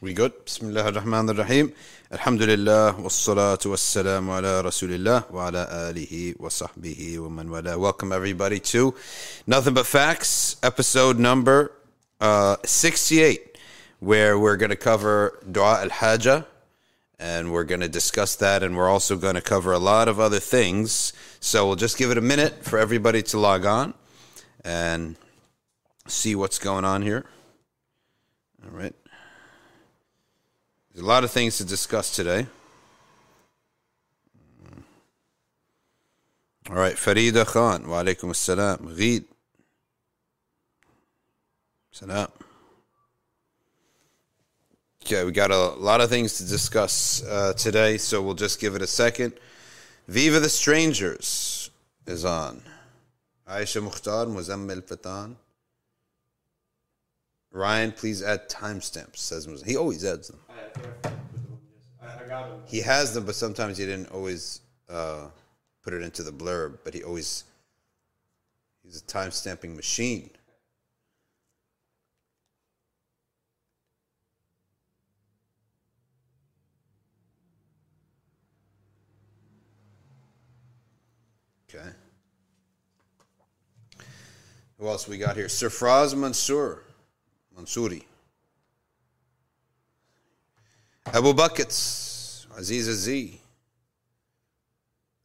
We good? Bismillah ar-Rahman ar-Rahim. Alhamdulillah, wassalatu wassalamu ala rasulillah wa ala alihi wa sahbihi wa man wala. Welcome everybody to Nothing But Facts, episode number uh, 68, where we're going to cover Dua al-Hajjah, and we're going to discuss that, and we're also going to cover a lot of other things. So we'll just give it a minute for everybody to log on and see what's going on here. All right. A lot of things to discuss today. All right, Farida Khan. Wa alaikum assalam. Gheed. Salam. Okay, we got a lot of things to discuss uh, today, so we'll just give it a second. Viva the Strangers is on. Aisha Mukhtar, Muzammil Fatan. Ryan, please add timestamps, says Muz- He always adds them. He has them, but sometimes he didn't always uh, put it into the blurb, but he always, he's a timestamping machine. Okay. Who else we got here? Surfraz Mansour. Mansouri. Abu Buckets. Aziz Aziz.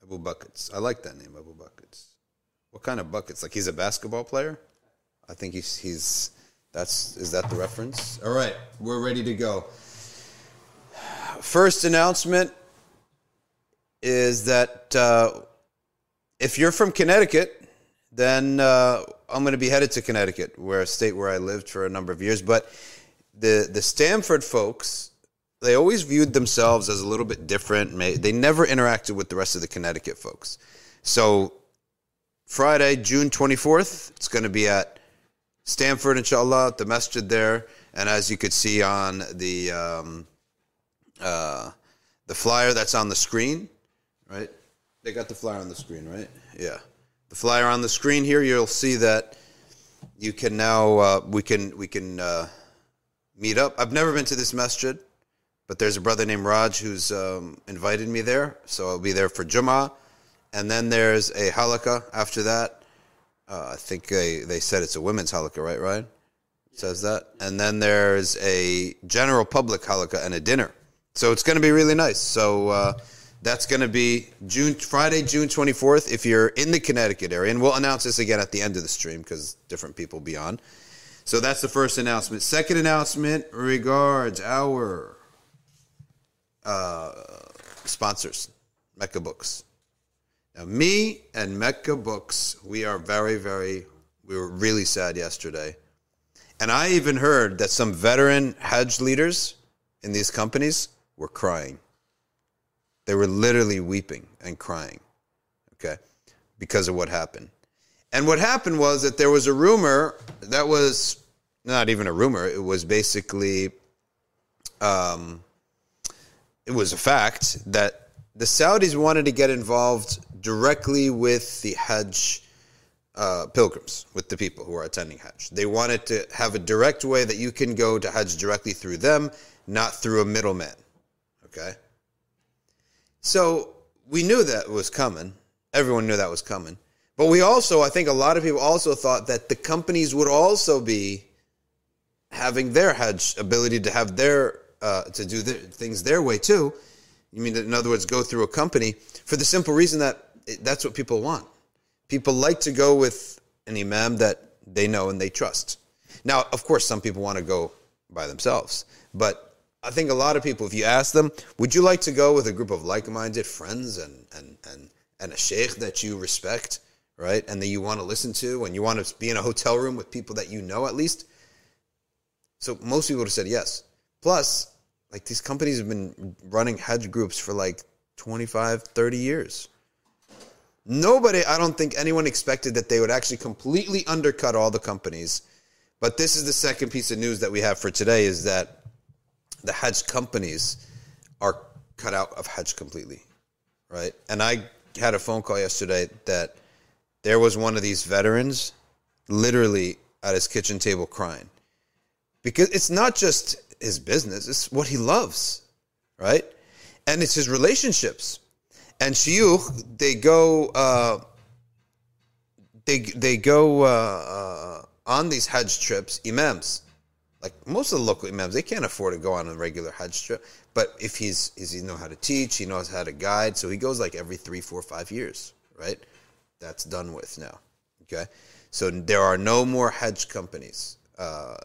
Abu Buckets. I like that name, Abu Buckets. What kind of buckets? Like he's a basketball player? I think he's he's that's is that the reference? All right, we're ready to go. First announcement is that uh, if you're from Connecticut, then uh, I'm going to be headed to Connecticut, where a state where I lived for a number of years. But the the Stamford folks, they always viewed themselves as a little bit different. They never interacted with the rest of the Connecticut folks. So Friday, June 24th, it's going to be at Stamford, inshallah, at the masjid there. And as you could see on the um, uh, the flyer that's on the screen, right? They got the flyer on the screen, right? Yeah. The flyer on the screen here, you'll see that you can now uh, we can we can uh, meet up. I've never been to this masjid, but there's a brother named Raj who's um, invited me there, so I'll be there for Jummah, and then there's a halaqa after that. Uh, I think they, they said it's a women's halaqa, right, Ryan? It says that. And then there's a general public halaqa and a dinner. So it's going to be really nice. So uh, that's going to be June Friday, June 24th. If you're in the Connecticut area, and we'll announce this again at the end of the stream because different people be on. So that's the first announcement. Second announcement regards our uh, sponsors, Mecca Books. Now, me and Mecca Books, we are very, very, we were really sad yesterday. And I even heard that some veteran Hajj leaders in these companies were crying. They were literally weeping and crying, okay, because of what happened. And what happened was that there was a rumor that was not even a rumor, it was basically, um, it was a fact that the Saudis wanted to get involved directly with the Hajj uh, pilgrims, with the people who are attending Hajj. They wanted to have a direct way that you can go to Hajj directly through them, not through a middleman. Okay? So we knew that was coming. Everyone knew that was coming. But we also, I think a lot of people also thought that the companies would also be having their Hajj ability to have their, uh, to do things their way too. You mean, in other words, go through a company for the simple reason that that's what people want. People like to go with an imam that they know and they trust. Now, of course, some people want to go by themselves, but I think a lot of people, if you ask them, would you like to go with a group of like-minded friends and and and and a sheikh that you respect, right, and that you want to listen to, and you want to be in a hotel room with people that you know at least? So most people would have said yes. Plus, like these companies have been running Hajj groups for like 25, 30 years. Nobody, I don't think anyone expected that they would actually completely undercut all the companies. But this is the second piece of news that we have for today is that the Hajj companies are cut out of Hajj completely, right? And I had a phone call yesterday that there was one of these veterans literally at his kitchen table crying because it's not just his business. It's what he loves, right? And it's his relationships. And shuyukh, they go, uh, they they go uh, uh, on these Hajj trips. Imams, like most of the local imams, they can't afford to go on a regular Hajj trip. But if he's, he's he know how to teach, he knows how to guide, so he goes like every three, four, five years, right? That's done with now. Okay, so there are no more Hajj companies. Uh,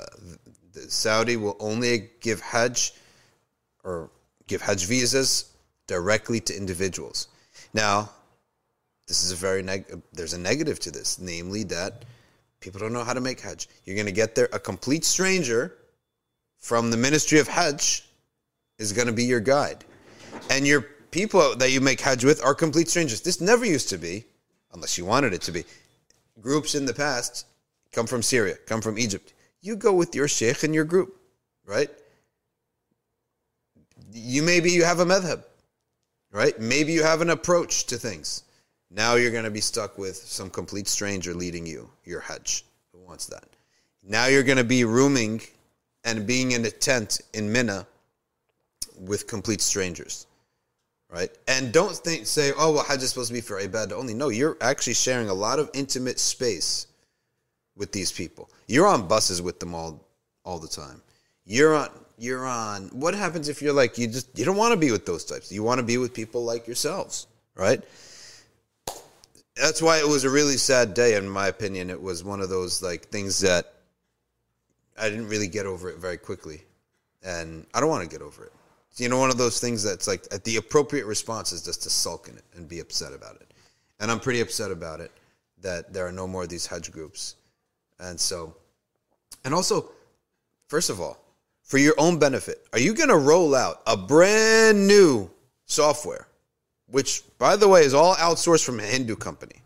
Saudi will only give Hajj or give Hajj visas directly to individuals. Now, this is a very neg- there's a negative to this, namely that people don't know how to make Hajj. You're going to get there a complete stranger from the Ministry of Hajj is going to be your guide, and your people that you make Hajj with are complete strangers. This never used to be, unless you wanted it to be. Groups in the past come from Syria, come from Egypt. You go with your sheikh and your group, right? You maybe you have a madhab, right? Maybe you have an approach to things. Now you're going to be stuck with some complete stranger leading you, your Hajj. Who wants that? Now you're going to be rooming and being in a tent in Mina with complete strangers, right? And don't think, say, oh, well, Hajj is supposed to be for ibadah only. No, you're actually sharing a lot of intimate space with these people. You're on buses with them all, all the time. You're on, you're on. What happens if you're like you just you don't want to be with those types? You want to be with people like yourselves, right? That's why it was a really sad day in my opinion. It was one of those like things that i didn't really get over it very quickly. And i don't want to get over it. You know one of those things that's like the appropriate response is just to sulk in it and be upset about it. And i'm pretty upset about it that there are no more of these hajj groups. And so and also first of all for your own benefit are you going to roll out a brand new software which, by the way, is all outsourced from a Hindu company.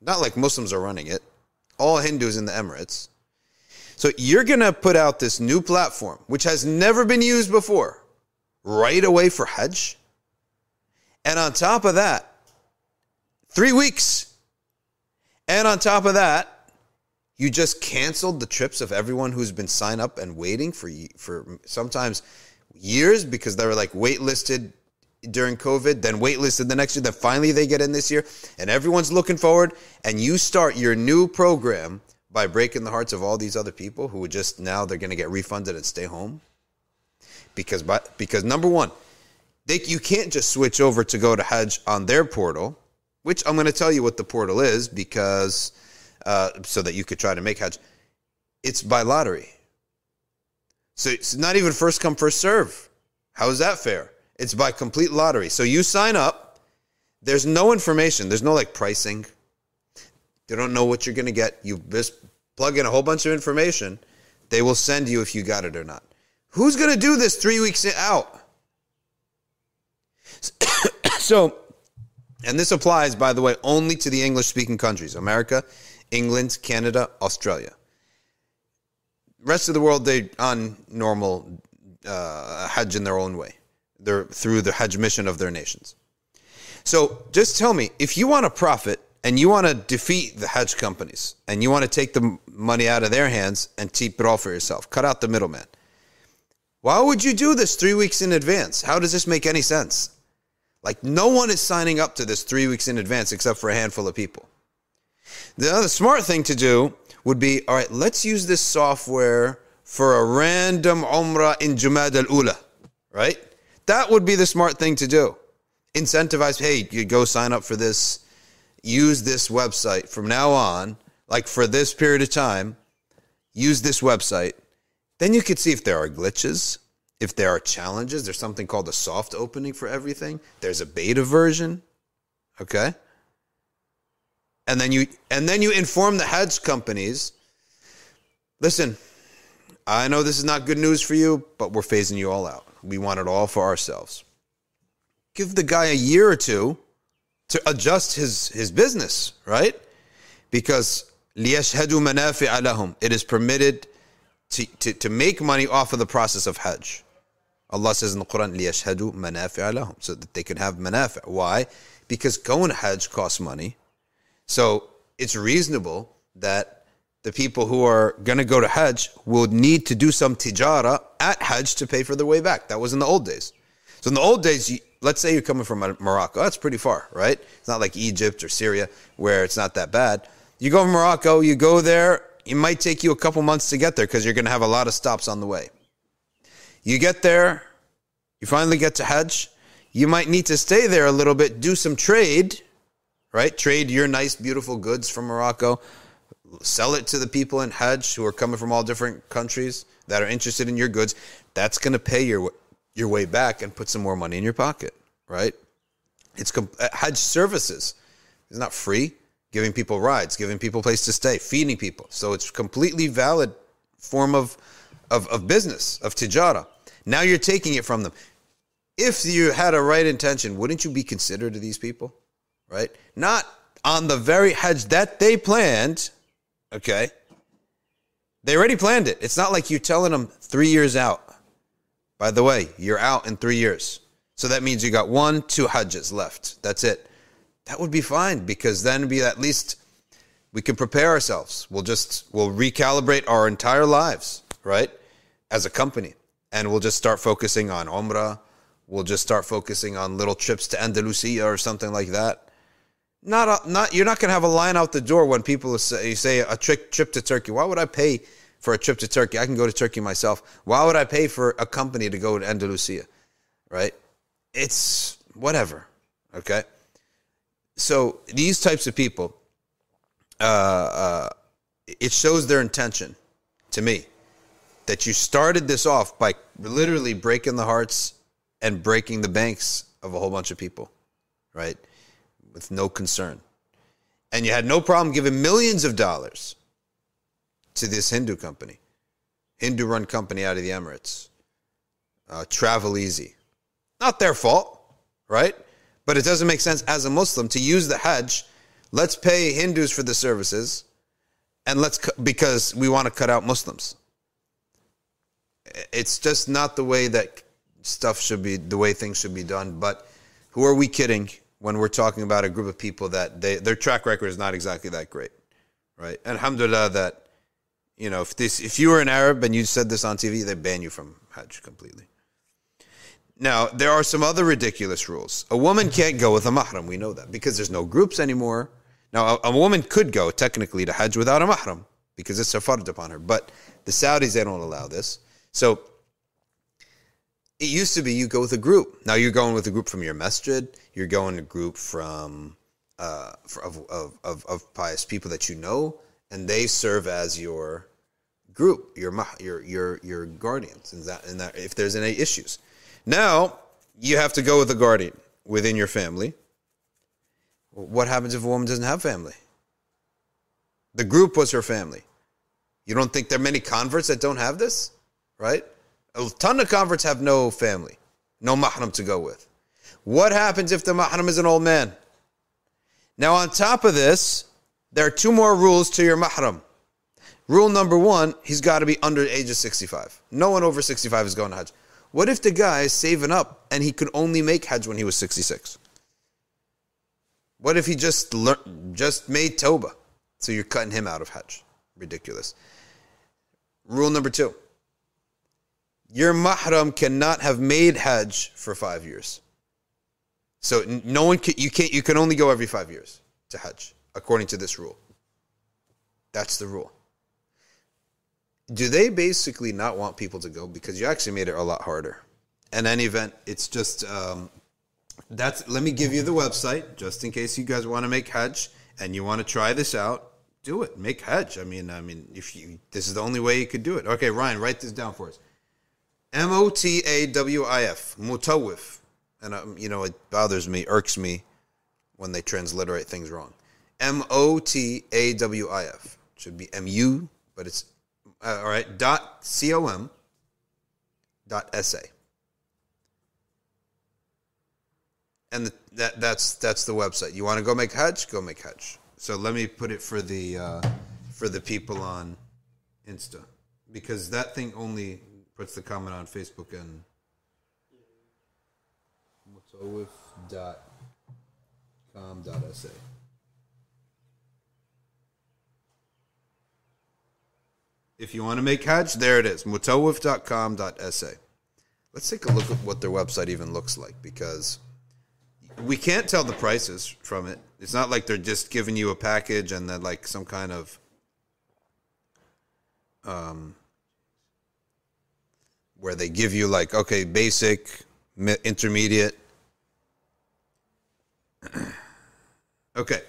Not like Muslims are running it, all Hindus in the Emirates. So you're going to put out this new platform, which has never been used before, right away for Hajj. And on top of that, three weeks. And on top of that, you just canceled the trips of everyone who's been signed up and waiting for for sometimes years because they were like waitlisted during COVID, then waitlisted the next year, then finally they get in this year, and everyone's looking forward, and you start your new program by breaking the hearts of all these other people who would just now they're going to get refunded and stay home because by, because number one, they, you can't just switch over to go to Hajj on their portal, which I'm going to tell you what the portal is because uh, so that you could try to make Hajj. It's by lottery, so it's not even first come first serve. How is that fair? It's by complete lottery. So you sign up. There's no information. There's no like pricing. They don't know what you're going to get. You just plug in a whole bunch of information. They will send you if you got it or not. Who's going to do this three weeks out? so, and this applies, by the way, only to the English speaking countries America, England, Canada, Australia. Rest of the world, they on normal uh, Hajj in their own way their, through the Hajj mission of their nations. So just tell me if you want to profit and you want to defeat the Hajj companies and you want to take the money out of their hands and keep it all for yourself, cut out the middleman. Why would you do this three weeks in advance? How does this make any sense? Like, no one is signing up to this three weeks in advance except for a handful of people. The other smart thing to do would be all right, let's use this software for a random Umrah in Jumad al Ula, right? That would be the smart thing to do. Incentivize, hey, you go sign up for this, use this website from now on, like for this period of time, use this website. Then you could see if there are glitches, if there are challenges. There's something called a soft opening for everything. There's a beta version. Okay? And then you and then you inform the Hajj companies. Listen, I know this is not good news for you, but we're phasing you all out. We want it all for ourselves. Give the guy a year or two to adjust his, his business, right? Because لِيَشْهَدُوا مَنَافِعَ لَهُمْ It is permitted to, to, to make money off of the process of Hajj. Allah says in the Quran, لِيَشْهَدُوا مَنَافِعَ لَهُمْ So that they can have manafi'. Why? Because going to Hajj costs money. So it's reasonable that the people who are going to go to Hajj will need to do some tijara at Hajj to pay for their way back. That was in the old days. So in the old days, you, let's say you're coming from Morocco. That's pretty far, right? It's not like Egypt or Syria where it's not that bad. You go from Morocco, you go there, it might take you a couple months to get there because you're going to have a lot of stops on the way. You get there, you finally get to Hajj. You might need to stay there a little bit, do some trade, right? Trade your nice, beautiful goods from Morocco, sell it to the people in Hajj who are coming from all different countries that are interested in your goods. That's going to pay your your way back and put some more money in your pocket, right? It's uh, Hajj services. It's not free. Giving people rides, giving people place to stay, feeding people. So it's completely valid form of, of, of business, of tijara. Now you're taking it from them. If you had a right intention, wouldn't you be considerate to these people? Right? Not on the very Hajj that they planned, okay? They already planned it. It's not like you're telling them three years out by the way, you're out in three years. So that means you got one, two Hajjs left. That's it. That would be fine because then be at least we can prepare ourselves. We'll just we'll recalibrate our entire lives, right? As a company. And we'll just start focusing on Umrah. We'll just start focusing on little trips to Andalusia or something like that. Not, a, not you're not going to have a line out the door when people say, say a trip, trip to Turkey. Why would I pay for a trip to Turkey. I can go to Turkey myself. Why would I pay for a company to go to Andalusia? Right? It's whatever. Okay. So these types of people, uh, uh, it shows their intention to me that you started this off by literally breaking the hearts and breaking the banks of a whole bunch of people, right? With no concern. And you had no problem giving millions of dollars to this Hindu company, Hindu run company out of the Emirates. Uh, Traveazy. Not their fault, right? But it doesn't make sense as a Muslim to use the Hajj. Let's pay Hindus for the services, and let's because we want to cut out Muslims. It's just not the way that stuff should be, the way things should be done. But who are we kidding when we're talking about a group of people that they, their track record is not exactly that great, right? And alhamdulillah that you know, if this if you were an Arab and you said this on TV, they ban you from Hajj completely. Now, there are some other ridiculous rules. A woman can't go with a mahram. We know that because there's no groups anymore. Now, a, a woman could go technically to Hajj without a mahram because it's a fard upon her. But the Saudis, they don't allow this. So it used to be you go with a group. Now you're going with a group from your masjid. You're going a group from uh, of, of, of, of pious people that you know and they serve as your group, your your your your guardians, and that and that if there's any issues. Now you have to go with a guardian within your family. What happens if a woman doesn't have family? The group was her family. You don't think there are many converts that don't have this, right? A ton of converts have no family, no mahram to go with. What happens if the mahram is an old man? Now, on top of this, there are two more rules to your mahram. Rule number one, he's got to be under the age of 65. No one over 65 is going to Hajj. What if the guy is saving up and he could only make Hajj when he was 66? What if he just learned, just made Toba? So you're cutting him out of Hajj. Ridiculous. Rule number two. Your mahram cannot have made Hajj for five years. So no one can, you can't, you can only go every five years to Hajj according to this rule. That's the rule. Do they basically not want people to go because you actually made it a lot harder? In any event, it's just um, that's. Let me give you the website just in case you guys want to make Hajj and you want to try this out. Do it. Make Hajj. I mean, I mean, if you this is the only way you could do it. Okay, Ryan, write this down for us. M O T A W I F, Mutawif. And, um, you know, it bothers me, irks me when they transliterate things wrong. M O T A W I F. Should be M U, but it's uh, all right. Dot C O M. Dot S A. And the, that that's that's the website. You want to go make Hajj? Go make Hajj. So let me put it for the uh, for the people on Insta because that thing only puts the comment on Facebook and dot com dot sa. If you want to make Hajj, there it is. Mutawif.com.sa. Let's take a look at what their website even looks like because we can't tell the prices from it. It's not like they're just giving you a package and then like some kind of um where they give you like okay, basic, intermediate. okay.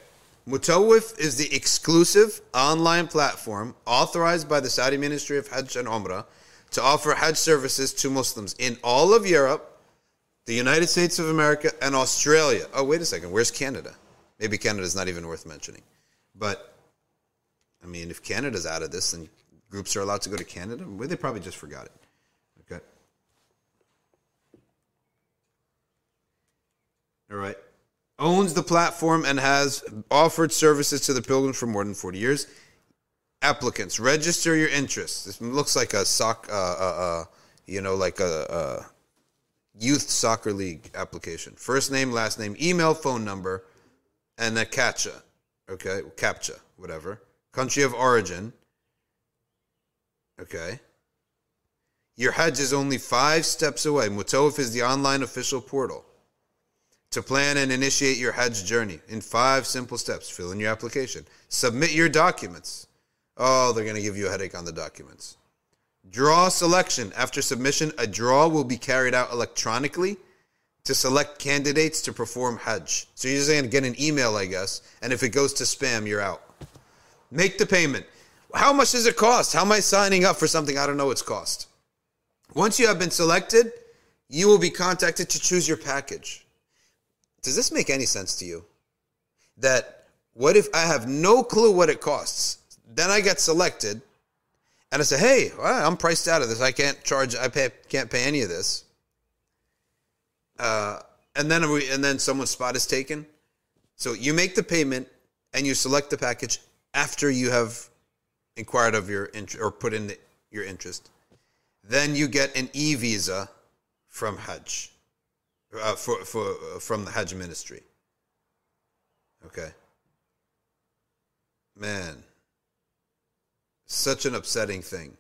Mutawif is the exclusive online platform authorized by the Saudi Ministry of Hajj and Umrah to offer Hajj services to Muslims in all of Europe, the United States of America, and Australia. Oh, wait a second. Where's Canada? Maybe Canada's not even worth mentioning. But, I mean, if Canada's out of this, then groups are allowed to go to Canada. Well, they probably just forgot it. Okay. All right owns the platform and has offered services to the pilgrims for more than 40 years. Applicants, register your interest. This looks like a sock, uh, uh, uh, you know, like a, a youth soccer league application. First name, last name, email, phone number, and a CAPTCHA. Okay, CAPTCHA, whatever. Country of origin. Okay. Your Hajj is only five steps away. Mutawif is the online official portal to plan and initiate your Hajj journey in five simple steps. Fill in your application. Submit your documents. Oh, they're going to give you a headache on the documents. Draw selection. After submission, a draw will be carried out electronically to select candidates to perform Hajj. So you're just going to get an email, I guess, and if it goes to spam, you're out. Make the payment. How much does it cost? How am I signing up for something I don't know its cost? Once you have been selected, you will be contacted to choose your package. Does this make any sense to you? That what if I have no clue what it costs? Then I get selected and I say, hey, well, I'm priced out of this. I can't charge, I pay, can't pay any of this. Uh, and then we, and then someone's spot is taken. So you make the payment and you select the package after you have inquired of your interest or put in the, your interest. Then you get an e visa from Hajj uh, for, for, uh, from the Hajj ministry. Okay. Man, such an upsetting thing.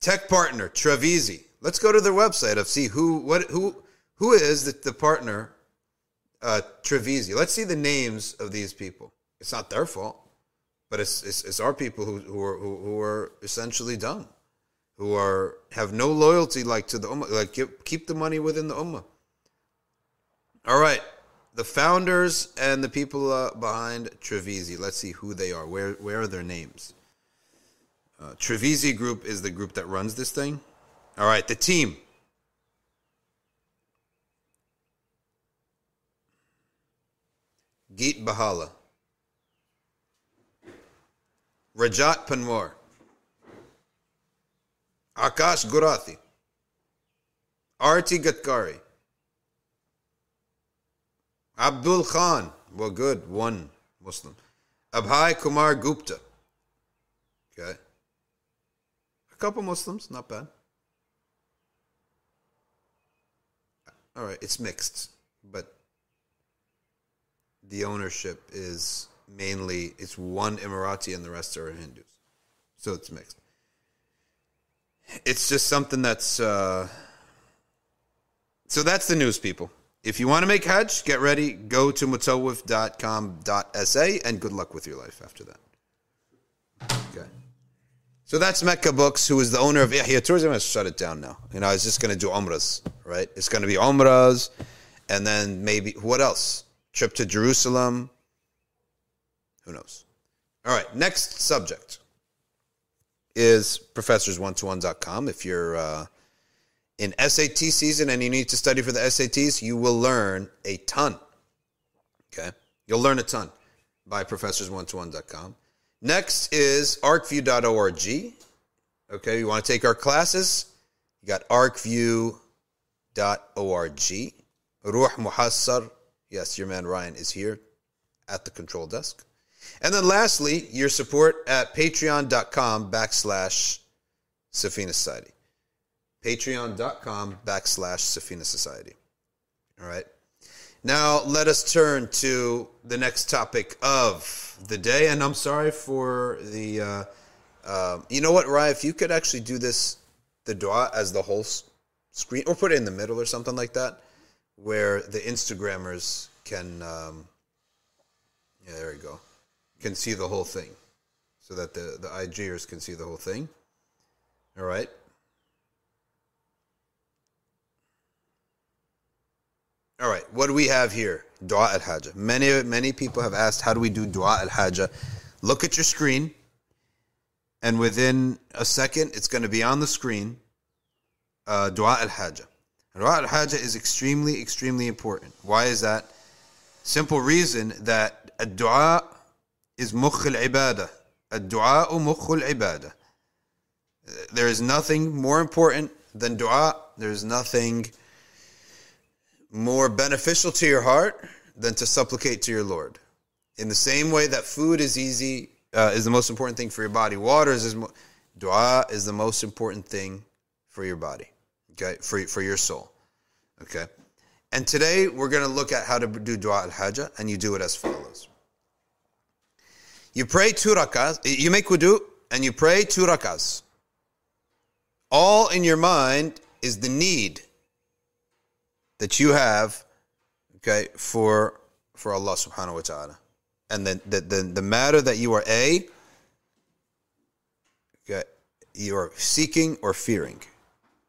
Tech partner Traveazy. Let's go to their website of see who what who who is the, the partner uh, Traveazy. Let's see the names of these people. It's not their fault, but it's it's, it's our people who who are who, who are essentially dumb who are have no loyalty like to the ummah, like keep, keep the money within the ummah. All right, the founders and the people uh, behind Traveazy. Let's see who they are. Where where are their names? Uh, Traveazy Group is the group that runs this thing. All right, the team. Geet Bahala. Rajat Panwar. Akash Gurathi, Arti Gatkari, Abdul Khan, well, good, one Muslim. Abhay Kumar Gupta. Okay. A couple Muslims, not bad. All right, it's mixed, but the ownership is mainly it's one Emirati and the rest are Hindus. So it's mixed it's just something that's uh, so that's the news people. If you want to make hajj get ready. Go to mutawif.com.sa and good luck with your life after that. Okay. So that's mecca books who is the owner of ihya tourism has shut it down now. You know it's just going to do umrahs right? It's going to be umrahs and then maybe what else? Trip to jerusalem. Who knows? All right next subject is professors121.com. If you're uh, in SAT season and you need to study for the SATs, you will learn a ton. Okay? You'll learn a ton by professors121.com. Next is arcview.org. Okay, you want to take our classes? You got arcview.org. Ruh Muhassar. Yes, your man Ryan is here at the control desk. And then lastly, your support at patreon.com backslash Safina Society. Patreon.com backslash Safina Society. All right. Now let us turn to the next topic of the day. And I'm sorry for the uh, Um, you know what, Ryan? If you could actually do this, the dua as the whole screen, or put it in the middle or something like that, where the Instagrammers can, um, yeah, there we go, can see the whole thing, so that the the IGers can see the whole thing. All right. All right, what do we have here? Dua al Hajj. Many many people have asked, how do we do Dua al Hajj? Look at your screen, and within a second, it's going to be on the screen. Uh, Dua al Hajj. Dua al Hajj is extremely, extremely important. Why is that? Simple reason that a dua is. A dua mukh al ibadah. There is nothing more important than dua. There is nothing more beneficial to your heart than to supplicate to your Lord. In the same way that food is easy, uh, is the most important thing for your body. Water is, is mo- is the most important thing for your body. Okay, for for your soul. Okay, and today we're going to look at how to do dua al and you do it as follows. You pray two rakas. You make wudu and you pray two rakas. All in your mind is the need that you have, okay, for for Allah subhanahu wa ta'ala. And then the, the, the matter that you are A, okay, you are seeking or fearing.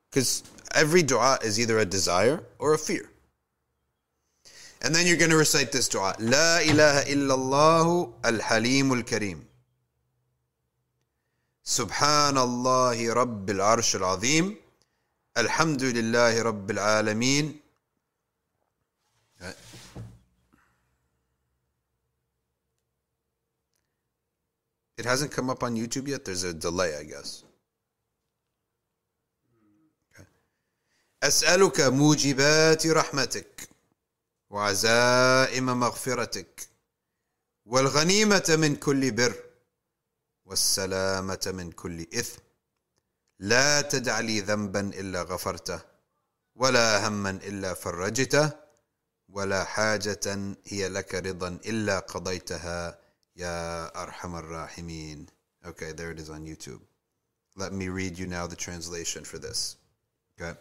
Because every dua is either a desire or a fear. And then you're going to recite this dua. La ilaha illallah al-halim al-kareem. Subhanallah Rabbil Arsh al-Azim. Alhamdulillah Rabbil Alameen. It hasn't come up on YouTube yet. There's a delay, I guess. Okay. أسألك موجبات رحمتك وعزائم مغفرتك والغنيمة من كل بر والسلامة من كل إثم لا تدع لي ذنبا إلا غفرته ولا هما إلا فرجته ولا حاجة هي لك رضا إلا قضيتها يا أرحم الراحمين Okay, there it is on YouTube. Let me read you now the translation for this. Okay.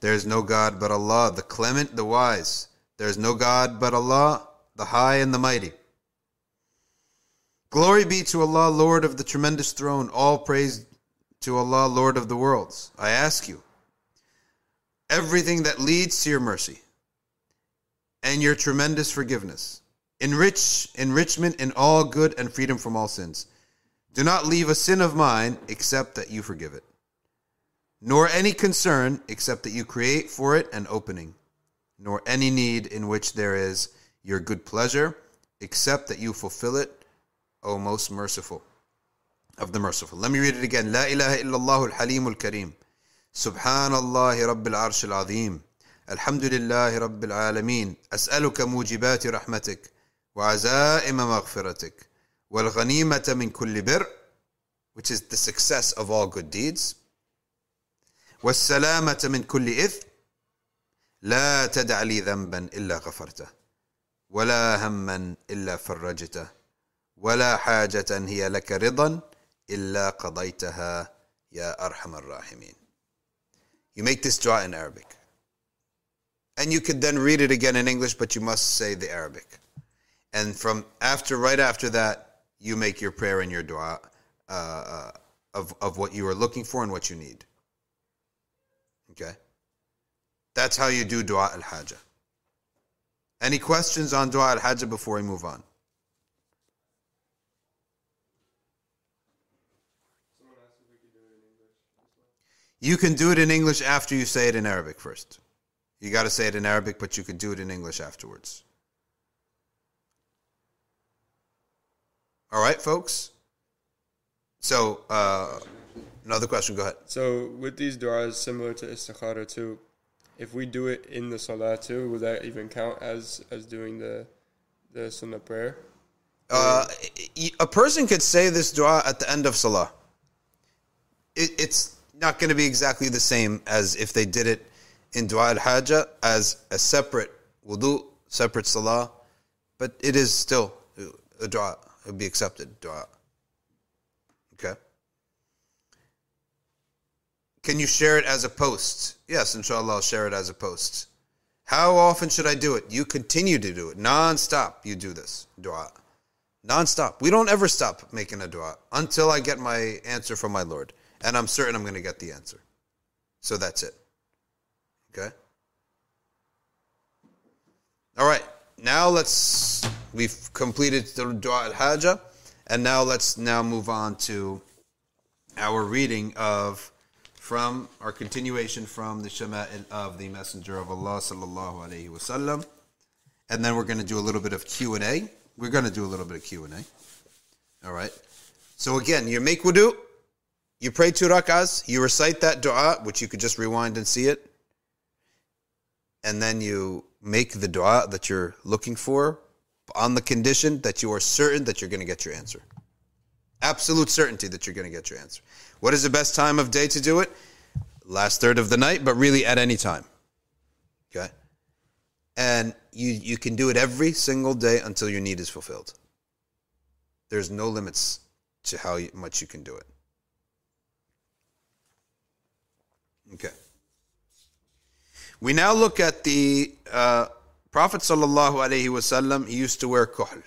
There is no God but Allah, the clement, the wise. There is no God but Allah, the high and the mighty. Glory be to Allah, Lord of the tremendous throne. All praise to Allah, Lord of the worlds. I ask you, everything that leads to your mercy and your tremendous forgiveness, enrich enrichment in all good and freedom from all sins. Do not leave a sin of mine except that you forgive it, nor any concern except that you create for it an opening, nor any need in which there is your good pleasure except that you fulfill it, O most merciful of the merciful. Let me read it again. لا إله إلا الله الحليم الكريم. سبحان الله رب العرش العظيم. الحمد لله رب العالمين. أسألك موجبات رحمتك وعزائم مغفرتك والغنيمة من كل بر which is the success of all good deeds والسلامة من كل إثم لا تدع لي ذنبا إلا غفرته ولا هما إلا فرجته ولا حاجة هي لك رضا إلا قضيتها يا أرحم الراحمين You make this dua in Arabic. And you could then read it again in English, but you must say the Arabic. And from after, right after that, you make your prayer and your dua uh, uh, of, of what you are looking for and what you need. That's how you do dua al hajjah. Any questions on dua al hajjah before we move on? You can do it in English after you say it in Arabic first. You got to say it in Arabic, but you can do it in English afterwards. All right, folks? So, uh, another question, go ahead. So with these du'as, similar to istikhara too, if we do it in the salah too, would that even count as as doing the the sunnah prayer? Uh, a person could say this dua at the end of salah. It, it's not going to be exactly the same as if they did it in dua al hajjah as a separate wudu, separate salah, but it is still a dua. It would be accepted dua. Okay. Can you share it as a post? Yes, inshallah, I'll share it as a post. How often should I do it? You continue to do it non-stop. You do this dua non-stop. We don't ever stop making a dua until I get my answer from my Lord, and I'm certain I'm going to get the answer. So that's it. Okay. All right. Now let's. We've completed the dua al haja, and now let's now move on to our reading of from our continuation from the Shama'il of the Messenger of Allah sallallahu alaihi wasallam, and then we're going to do a little bit of Q and A. We're going to do a little bit of Q and A. All right. So again, you make wudu, you pray two rak'ahs, you recite that dua, which you could just rewind and see it, and then you make the dua that you're looking for on the condition that you are certain that you're going to get your answer. Absolute certainty that you're going to get your answer. What is the best time of day to do it? Last third of the night, but really at any time. Okay? And you, you can do it every single day until your need is fulfilled. There's no limits to how much you can do it. Okay. We now look at the uh, Prophet sallallahu alaihi wasallam. He used to wear kuhl.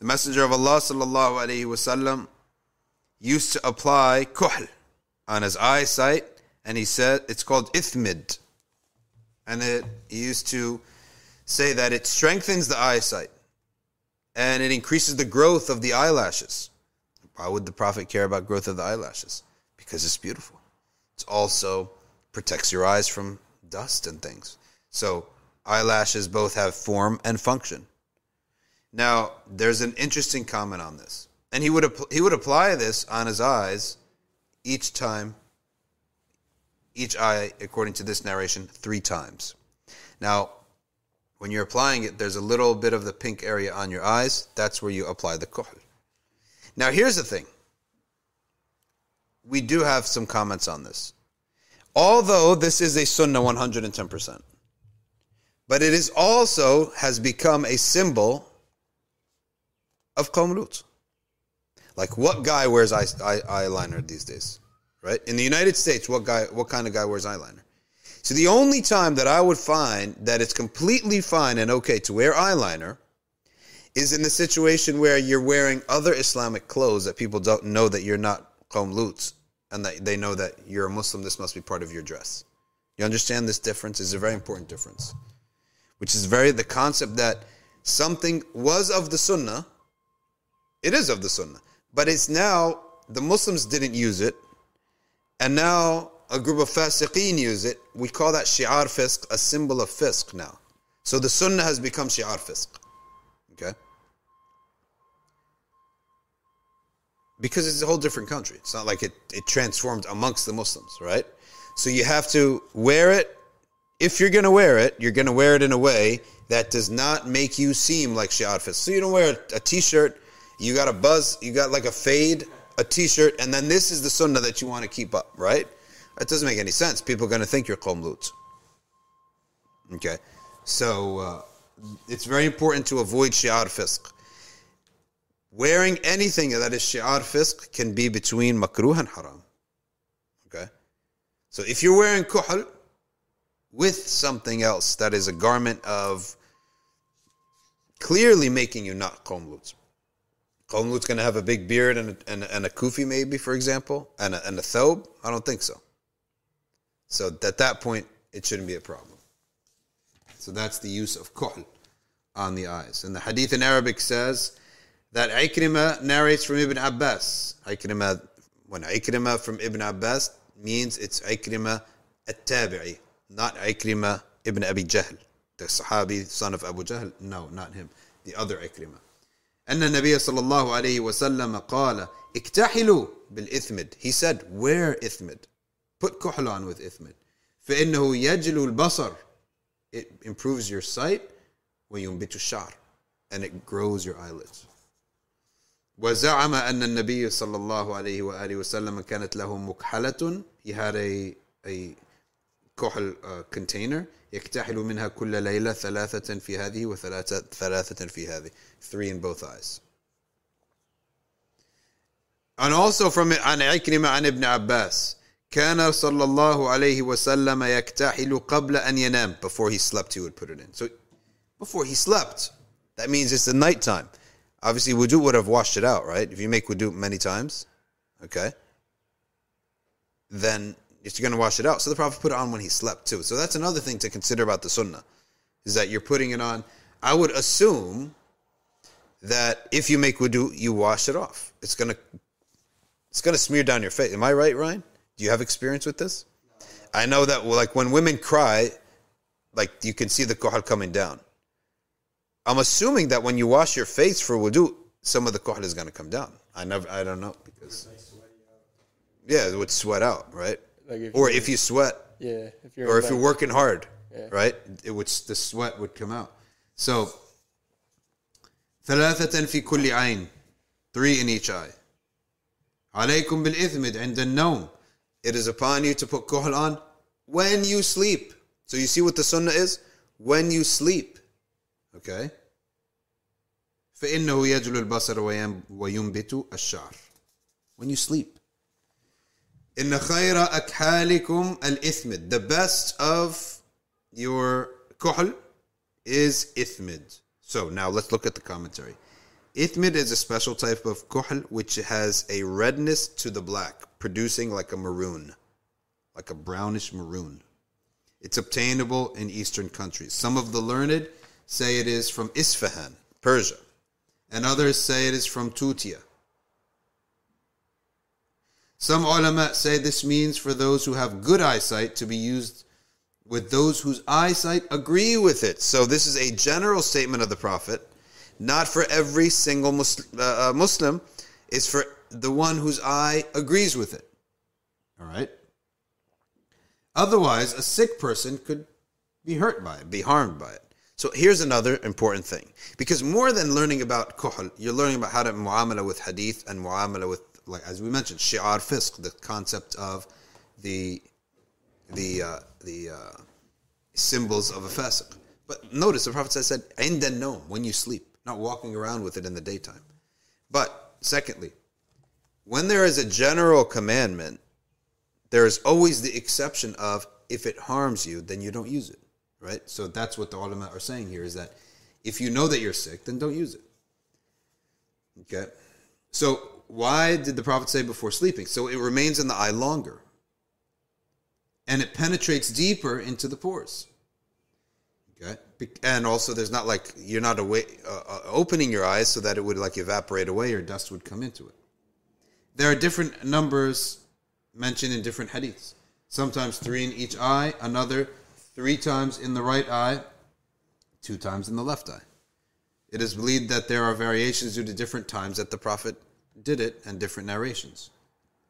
The Messenger of Allah sallallahu alaihi wasallam used to apply kuhl on his eyesight, and he said it's called ithmid, and it, he used to say that it strengthens the eyesight and it increases the growth of the eyelashes. Why would the Prophet care about growth of the eyelashes? Because it's beautiful. It also protects your eyes from dust and things. So eyelashes both have form and function. Now, there's an interesting comment on this. And he would he would apply this on his eyes each time each eye according to this narration 3 times. Now, when you're applying it, there's a little bit of the pink area on your eyes. That's where you apply the kuhl. Now, here's the thing. We do have some comments on this. Although this is a sunnah 110%, but it is also has become a symbol of qawm Like what guy wears eye, eye, eyeliner these days, right? In the United States, what guy, what kind of guy wears eyeliner? So the only time that I would find that it's completely fine and okay to wear eyeliner is in the situation where you're wearing other Islamic clothes that people don't know that you're not qawm and that they know that you're a Muslim, this must be part of your dress. You understand this difference? is a very important difference. Which is very the concept that something was of the Sunnah, it is of the Sunnah, but it's now the Muslims didn't use it, and now a group of fasiqeen use it. We call that shi'ar fisq, a symbol of fisq now. So the Sunnah has become shi'ar fisq. Okay? because it's a whole different country. It's not like it, it transformed amongst the Muslims, right? So you have to wear it. If you're going to wear it, you're going to wear it in a way that does not make you seem like shi'ar fisq. So you don't wear a, a t-shirt, you got a buzz, you got like a fade, a t-shirt, and then this is the sunnah that you want to keep up, right? That doesn't make any sense. People are going to think you're qawm. Okay? So uh, it's very important to avoid shi'ar fisq. Wearing anything that is shi'ar fisq can be between makruh and haram. Okay? So if you're wearing kuhl with something else that is a garment of clearly making you not qawm lut. Going to have a big beard and a, and, and a kufi maybe, for example, and a, and a thobe? I don't think so. So at that point, it shouldn't be a problem. So that's the use of kuhl on the eyes. And the hadith in Arabic says, that Ikrimah narrates from Ibn Abbas. Ikrimah, when Ikrimah from Ibn Abbas means it's Ikrimah at-Tabi'i, not Ikrimah ibn Abi Jahl, the Sahabi, son of Abu Jahl. No, not him. The other Ikrimah. أن النبي صلى الله عليه وسلم قال اكتحلوا بالإثمد He said, wear إثمد. Put kuhl on with إثمد. فإنه يجلو البصر. It improves your sight وينبت الشعر. And it grows your eyelids. وزعم أن النبي صلى الله عليه وآله وسلم كانت له مكحلة he had a, a كحل uh, container يكتحل منها كل ليلة ثلاثة في هذه وثلاثة ثلاثة في هذه three in both eyes And also from عن عكرمة عن ابن عباس كان صلى الله عليه وسلم يكتحل قبل أن ينام before he slept he would put it in so before he slept that means it's the nighttime obviously wudu would have washed it out right if you make wudu many times okay then you're going to wash it out so the prophet put it on when he slept too so that's another thing to consider about the sunnah is that you're putting it on I would assume that if you make wudu you wash it off it's going to it's going to smear down your face am I right Ryan do you have experience with this? I know that like when women cry, like you can see the kohal coming down. I'm assuming that when you wash your face for wudu, some of the kohal is going to come down. I never, I don't know because yeah, it would sweat out, right? Like if Or you- if you sweat, yeah, if you're or if like, you're working hard, Yeah. right? It would the sweat would come out. So ثلاثة في كل عين, three in each eye. عليكم بالإثمد عند النوم. It is upon you to put kuhl on when you sleep. So you see what the sunnah is? When you sleep. Okay? فإنه يجل البصر ويم- وينبت الشعر. When you sleep. إن خير أكحالكم الإثمد. The best of your kuhl is ithmid. So now let's look at the commentary. Ithmid is a special type of kuhl which has a redness to the black, producing like a maroon, like a brownish maroon. It's obtainable in Eastern countries. Some of the learned say it is from Isfahan, Persia, and others say it is from Tutia. some ulama say this means for those who have good eyesight to be used with those whose eyesight agree with it. So this is a general statement of the Prophet, not for every single Mus- uh, uh, Muslim. It's for the one whose eye agrees with it. All right. Otherwise, a sick person could be hurt by it, be harmed by it. So here's another important thing. Because more than learning about kuhl, you're learning about how to muamala with hadith and muamala with, like as we mentioned, shi'ar fisq, the concept of the the uh, the uh, symbols of a fasiq. But notice the Prophet said, "Inda no," when you sleep, not walking around with it in the daytime. But secondly, when there is a general commandment, there is always the exception of if it harms you, then you don't use it. Right? So that's what the ulama are saying here is that if you know that you're sick, then don't use it. Okay? So why did the Prophet say before sleeping? So it remains in the eye longer. And it penetrates deeper into the pores. Okay? And also there's not like you're not away, uh, uh, opening your eyes so that it would like evaporate away or dust would come into it. There are different numbers mentioned in different hadiths. Sometimes three in each eye, another three times in the right eye, two times in the left eye. It is believed that there are variations due to different times that the Prophet did it and different narrations.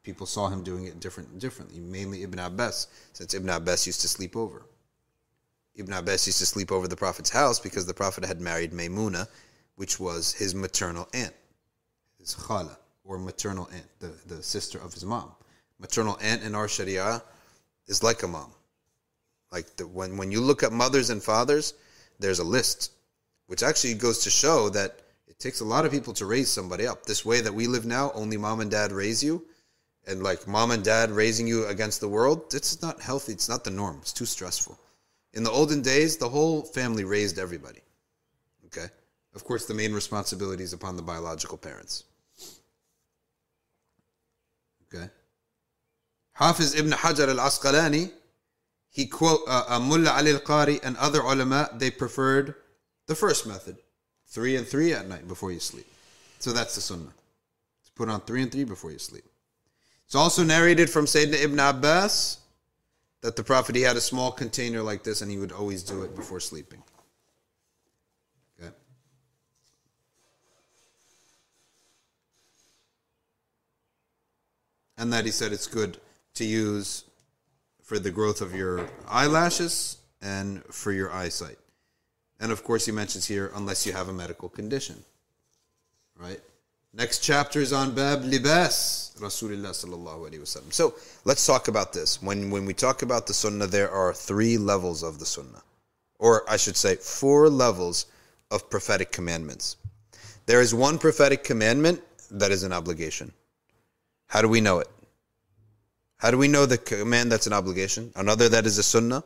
People saw him doing it different, differently, mainly Ibn Abbas, since Ibn Abbas used to sleep over. Ibn Abbas used to sleep over the Prophet's house because the Prophet had married Maymuna, which was his maternal aunt, his khala, or maternal aunt, the, the sister of his mom. Maternal aunt in our Sharia is like a mom. Like the, when, when you look at mothers and fathers, there's a list, which actually goes to show that it takes a lot of people to raise somebody up. This way that we live now, only mom and dad raise you, and like mom and dad raising you against the world, it's not healthy. It's not the norm. It's too stressful. In the olden days, the whole family raised everybody. Okay? Of course, the main responsibility is upon the biological parents. Okay? Hafiz ibn Hajar al Asqalani, he quote uh, uh, Mullah Ali al Qari and other ulama, they preferred the first method three and three at night before you sleep. So that's the sunnah. To put on three and three before you sleep. It's also narrated from Sayyidina Ibn Abbas that the Prophet he had a small container like this and he would always do it before sleeping. Okay. And that he said it's good to use for the growth of your eyelashes and for your eyesight. And of course, he mentions here, unless you have a medical condition. Right? Next chapter is on Bab Libas, Rasulullah sallallahu wasallam. So let's talk about this. When when we talk about the Sunnah, there are three levels of the Sunnah, or I should say, four levels of prophetic commandments. There is one prophetic commandment that is an obligation. How do we know it? How do we know the command that's an obligation? Another that is a sunnah,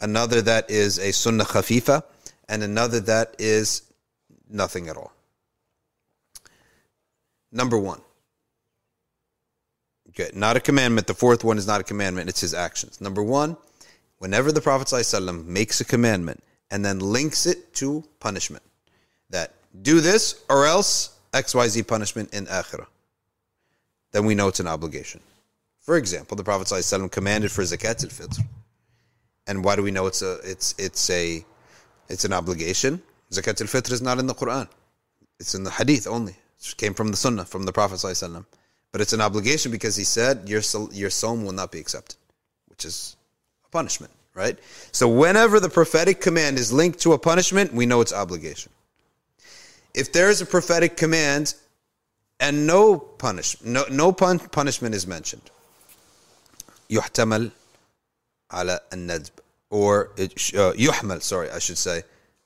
another that is a sunnah khafifa, and another that is nothing at all. Number one. Good. not a commandment. The fourth one is not a commandment, it's his actions. Number one, whenever the Prophet ﷺ makes a commandment and then links it to punishment, that do this or else XYZ punishment in akhirah, then we know it's an obligation. For example, the Prophet ﷺ commanded for zakat al-fitr. And why do we know it's a it's it's a it's an obligation? Zakat al-fitr is not in the Quran. It's in the hadith only. It came from the sunnah, from the Prophet ﷺ. But it's an obligation because he said your your sawm will not be accepted, which is a punishment, right? So whenever the prophetic command is linked to a punishment, we know it's obligation. If there is a prophetic command and no punish no no pun- punishment is mentioned, يحتمل على الندب or it, uh, يحمل sorry I should say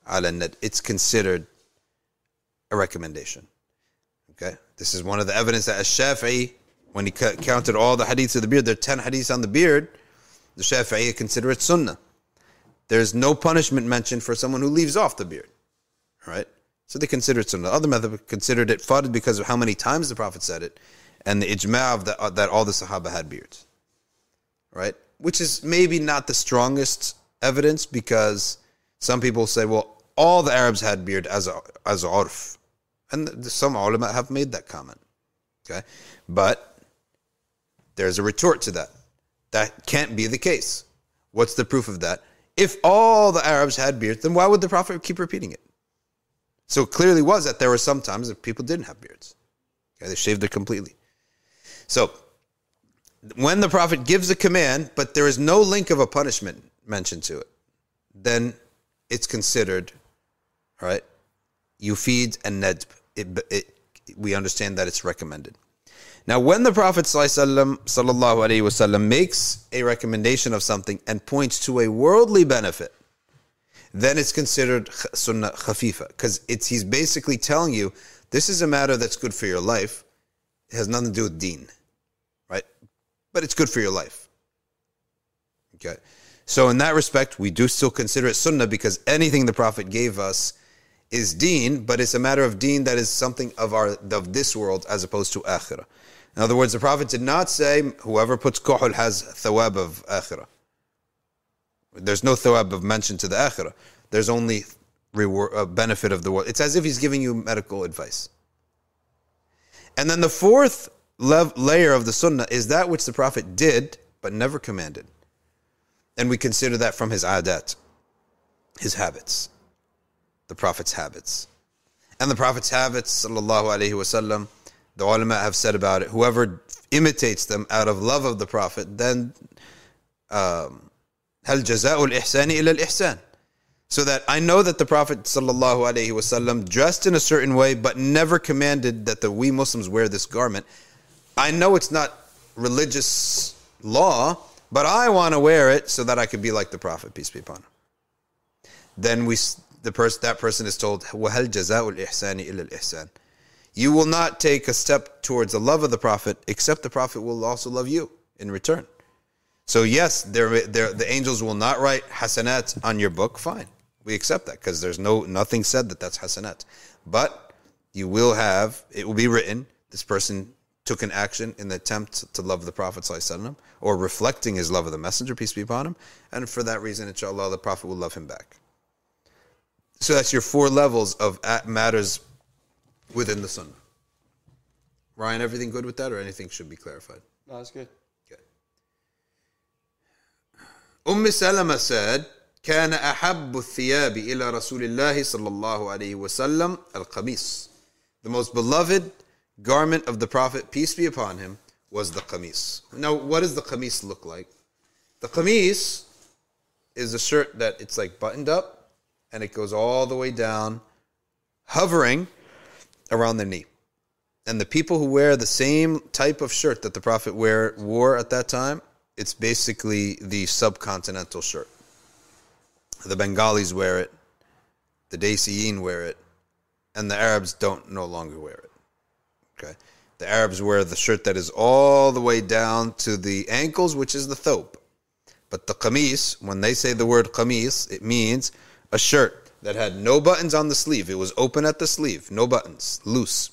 على الندب it's considered a recommendation okay this is one of the evidence that Shafi'i when he counted all the hadiths of the beard there are 10 hadiths on the beard the Shafi'i consider it sunnah there's no punishment mentioned for someone who leaves off the beard right so they consider it sunnah other method considered it fard because of how many times the prophet said it and the ijma' of the, uh, that all the sahaba had beards right? which is maybe not the strongest evidence because some people say, well, all the Arabs had beard as a, as a urf. And some ulama have made that comment. Okay? But there's a retort to that. That can't be the case. What's the proof of that? If all the Arabs had beards, then why would the Prophet keep repeating it? So it clearly was that there were some times that people didn't have beards. Okay, they shaved it completely. So when the prophet gives a command, but there is no link of a punishment mentioned to it, then it's considered, right? You feed and nedb. It, it, we understand that it's recommended. Now, when the Prophet ﷺ makes a recommendation of something and points to a worldly benefit, then it's considered sunnah khafifa because it's he's basically telling you this is a matter that's good for your life. It has nothing to do with deen but it's good for your life. Okay. So in that respect, we do still consider it sunnah because anything the Prophet gave us is deen, but it's a matter of deen that is something of our of this world as opposed to akhirah. In other words, the Prophet did not say whoever puts kuhul has thawab of akhirah. There's no thawab of mention to the akhirah. There's only reward, uh, benefit of the world. It's as if he's giving you medical advice. And then the fourth layer of the sunnah is that which the Prophet did but never commanded. And we consider that from his adat, his habits, the Prophet's habits. And the Prophet's habits, sallallahu alaihi wasallam, the ulama have said about it, whoever imitates them out of love of the Prophet, then um, هل جزاء الإحسان إلى الإحسان so that I know that the Prophet sallallahu alaihi wasallam dressed in a certain way, but never commanded that the we Muslims wear this garment. I know it's not religious law, but I want to wear it so that I could be like the Prophet, peace be upon him. Then we, the person, that person is told, وَهَلْ جَزَاءُ الْإِحْسَانِ إِلَّا الْإِحْسَانِ You will not take a step towards the love of the Prophet, except the Prophet will also love you in return. So yes, there, there, the angels will not write hasanat on your book. Fine, we accept that because there's no nothing said that that's hasanat. But you will have it will be written. This person took an action in the attempt to love the Prophet ﷺ, or reflecting his love of the Messenger, peace be upon him, and for that reason, inshallah, the Prophet will love him back. So that's your four levels of matters within the Sunnah. Ryan, everything good with that, or anything should be clarified? No, that's good. Okay. Umm Salama said, كان أحب الثياب إلى رسول الله صلى الله عليه وسلم القميص. The most beloved garment of the Prophet, peace be upon him, was the qamis. Now, what does the qamis look like? The qamis is a shirt that it's like buttoned up and it goes all the way down, hovering around the knee. And the people who wear the same type of shirt that the Prophet wear, wore at that time, it's basically the subcontinental shirt. The Bengalis wear it, the Daciyin wear it, and the Arabs don't no longer wear it. Okay, The Arabs wear the shirt that is all the way down to the ankles, which is the thobe. But the qamis, when they say the word qamis, it means a shirt that had no buttons on the sleeve. It was open at the sleeve, no buttons, loose.